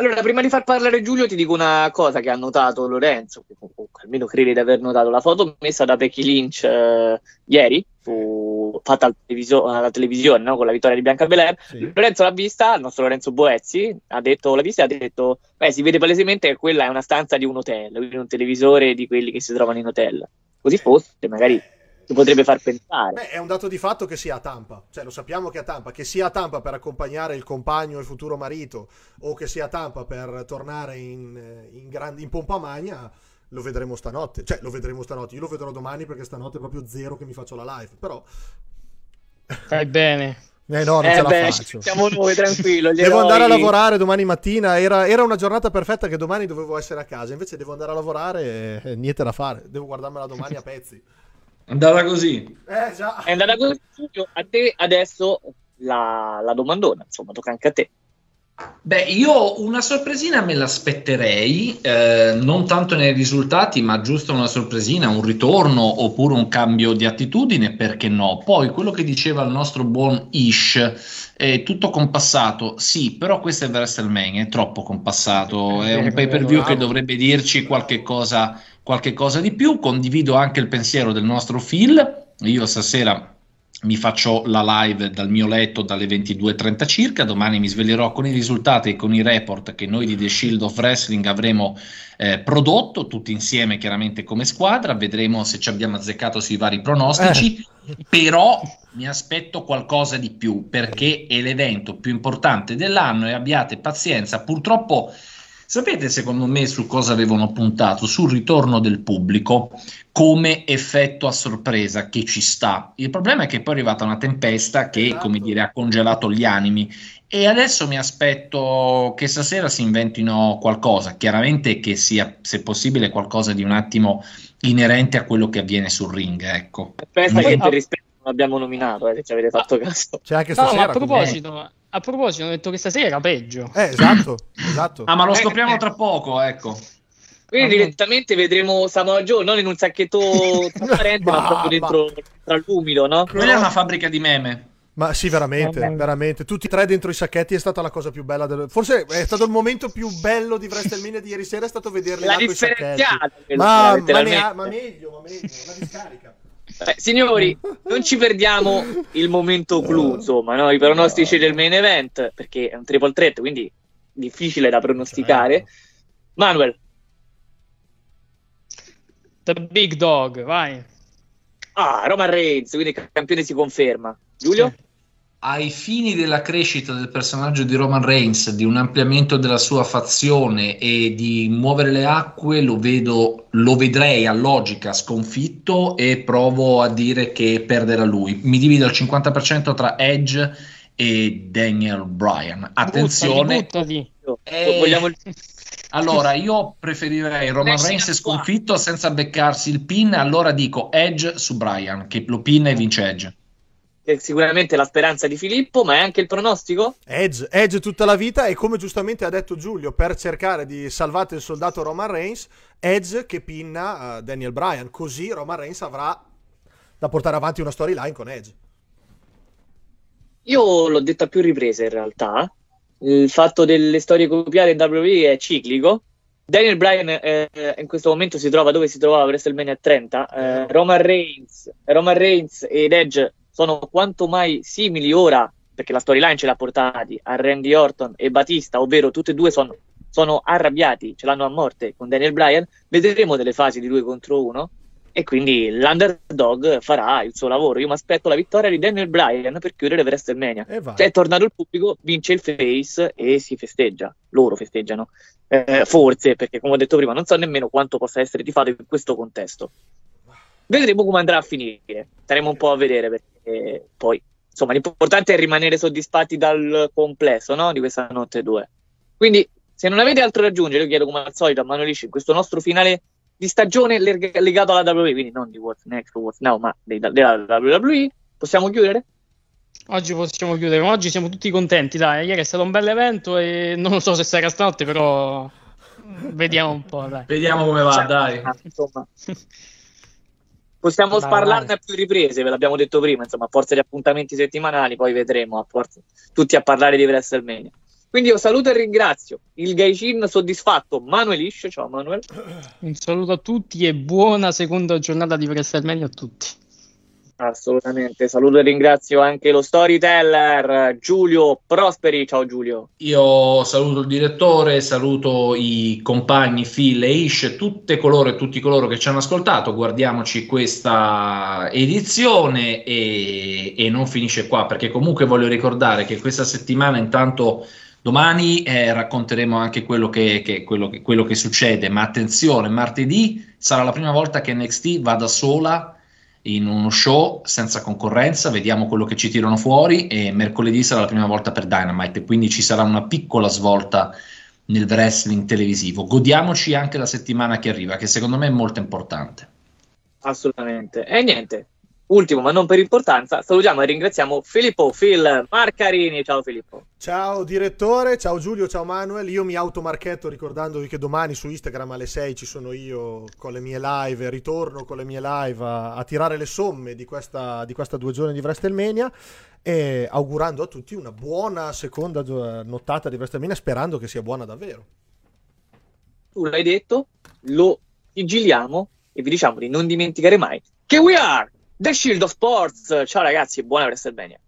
Allora, prima di far parlare Giulio, ti dico una cosa che ha notato Lorenzo, che comunque almeno crede di aver notato. La foto messa da Becky Lynch eh, ieri, fu fatta al televiso- alla televisione no? con la vittoria di Bianca Belair. Lorenzo l'ha vista, il nostro Lorenzo Boezzi, ha detto, l'ha vista e ha detto, beh, si vede palesemente che quella è una stanza di un hotel, quindi un televisore di quelli che si trovano in hotel. Così fosse, magari potrebbe far pensare. Beh, è un dato di fatto che sia a Tampa, cioè lo sappiamo che è a Tampa, che sia a Tampa per accompagnare il compagno e il futuro marito o che sia a Tampa per tornare in, eh, in, grandi, in pompa magna, lo vedremo stanotte, cioè lo vedremo stanotte, io lo vedrò domani perché stanotte è proprio zero che mi faccio la live, però... Fai bene. Eh no, non Eh ce la beh, faccio. siamo noi, tranquillo. Devo andare a eroi- lavorare domani mattina, era, era una giornata perfetta che domani dovevo essere a casa, invece devo andare a lavorare e, e niente da fare, devo guardarmela domani a pezzi. Andava così. Eh già. È andata così. A te adesso la, la domandona, insomma, tocca anche a te. Beh, io una sorpresina me l'aspetterei, eh, non tanto nei risultati, ma giusto una sorpresina, un ritorno oppure un cambio di attitudine, perché no? Poi quello che diceva il nostro buon Ish, è tutto compassato, sì, però questo è WrestleMania, è troppo compassato, è un pay per view che dovrebbe dirci qualche cosa, qualche cosa di più. Condivido anche il pensiero del nostro Phil, io stasera mi faccio la live dal mio letto dalle 22.30 circa, domani mi sveglierò con i risultati e con i report che noi di The Shield of Wrestling avremo eh, prodotto, tutti insieme chiaramente come squadra, vedremo se ci abbiamo azzeccato sui vari pronostici, però mi aspetto qualcosa di più perché è l'evento più importante dell'anno e abbiate pazienza, purtroppo... Sapete secondo me su cosa avevano puntato? Sul ritorno del pubblico come effetto a sorpresa che ci sta. Il problema è che poi è arrivata una tempesta che, come dire, ha congelato gli animi e adesso mi aspetto che stasera si inventino qualcosa, chiaramente che sia, se possibile, qualcosa di un attimo inerente a quello che avviene sul ring, ecco. Pensa che per rispetto non abbiamo nominato, eh, se ci avete fatto caso. C'è anche No, ma stasera. a proposito, a proposito, hanno detto che stasera era peggio. Eh, esatto, esatto. Ah, ma lo Eh, scopriamo eh. tra poco, ecco. Quindi direttamente vedremo Samoa Joe non in un sacchetto trasparente, ma, Ma- proprio dentro tra l'umido, no? Quella è una fabbrica di meme. Ma sì, veramente, Vabbè. veramente. Tutti e tre dentro i sacchetti è stata la cosa più bella. Del... Forse è stato il momento più bello di WrestleMania di ieri sera, è stato vederli La là coi sacchetti. differenziata, quello, Ma, ma, ne ha- ma meglio, ma meglio, una discarica. Eh, signori, non ci perdiamo il momento clou, insomma, no? i pronostici del main event, perché è un triple threat, quindi difficile da pronosticare. Manuel, The Big Dog, vai. ah, Roman Reigns, quindi il campione si conferma. Giulio? Ai fini della crescita del personaggio di Roman Reigns, di un ampliamento della sua fazione e di muovere le acque, lo vedo, lo vedrei a logica sconfitto e provo a dire che perderà lui. Mi divido al 50% tra Edge e Daniel Bryan. Attenzione, Buttali, Eh, Vogliamo allora io preferirei Roman Reigns qua. sconfitto senza beccarsi il pin, allora dico Edge su Bryan, che lo pin e vince Edge. È sicuramente la speranza di Filippo, ma è anche il pronostico? Edge, Edge tutta la vita e come giustamente ha detto Giulio, per cercare di salvare il soldato Roman Reigns, Edge che pinna eh, Daniel Bryan, così Roman Reigns avrà da portare avanti una storyline con Edge. Io l'ho detto a più riprese in realtà. Il fatto delle storie copiate in WWE è ciclico. Daniel Bryan eh, in questo momento si trova dove si trovava WrestleMania 30. Eh, Roman, Reigns, Roman Reigns ed Edge sono quanto mai simili ora, perché la storyline ce l'ha portati a Randy Orton e Batista, ovvero tutti e due sono, sono arrabbiati, ce l'hanno a morte con Daniel Bryan. Vedremo delle fasi di due contro uno. E quindi l'underdog farà il suo lavoro. Io mi aspetto la vittoria di Daniel Bryan per chiudere WrestleMania. E vai. Cioè, è tornato il pubblico, vince il face e si festeggia. Loro festeggiano. Eh, forse, perché come ho detto prima, non so nemmeno quanto possa essere tifato in questo contesto. Vedremo come andrà a finire. Staremo un po' a vedere perché poi, insomma, l'importante è rimanere soddisfatti dal complesso no? di questa notte 2. Quindi, se non avete altro da aggiungere, io chiedo come al solito a Manolisci in questo nostro finale di stagione leg- legato alla WWE, quindi non di What's Next o What's Now, ma della WWE, possiamo chiudere? Oggi possiamo chiudere, ma oggi siamo tutti contenti, dai, ieri è stato un bel evento e non lo so se sarà stanotte, però vediamo un po', dai. Vediamo come va, Cioè, dai. ah, insomma. Possiamo Vai, sparlarne a più riprese, ve l'abbiamo detto prima, insomma, a forza di appuntamenti settimanali, poi vedremo, a forza, tutti a parlare di WrestleMania. Quindi io saluto e ringrazio il Gaicin soddisfatto Manuel Isch, ciao Manuel, Un saluto a tutti e buona seconda giornata di WrestleMania a tutti. Assolutamente, saluto e ringrazio anche lo storyteller Giulio Prosperi, ciao Giulio. Io saluto il direttore, saluto i compagni Phil e Ish, tutte coloro e tutti coloro che ci hanno ascoltato. Guardiamoci questa edizione e, e non finisce qua, perché comunque voglio ricordare che questa settimana intanto domani eh, racconteremo anche quello che, che- quello che- quello che succede, ma attenzione, martedì sarà la prima volta che NXT va da sola in uno show senza concorrenza, vediamo quello che ci tirano fuori e mercoledì sarà la prima volta per Dynamite, quindi ci sarà una piccola svolta nel wrestling televisivo. Godiamoci anche la settimana che arriva, che secondo me è molto importante. Assolutamente. E niente, ultimo ma non per importanza, salutiamo e ringraziamo Filippo, Phil, Marcarini, ciao Filippo. Ciao direttore, ciao Giulio, ciao Manuel. Io mi automarchetto ricordandovi che domani su Instagram alle 6 ci sono io con le mie live, ritorno con le mie live a, a tirare le somme di questa, di questa due giorni di WrestleMania e augurando a tutti una buona seconda nottata di WrestleMania sperando che sia buona davvero. Tu l'hai detto, lo sigilliamo e vi diciamo di non dimenticare mai che we are The Shield of Sports. Ciao ragazzi, buona WrestleMania.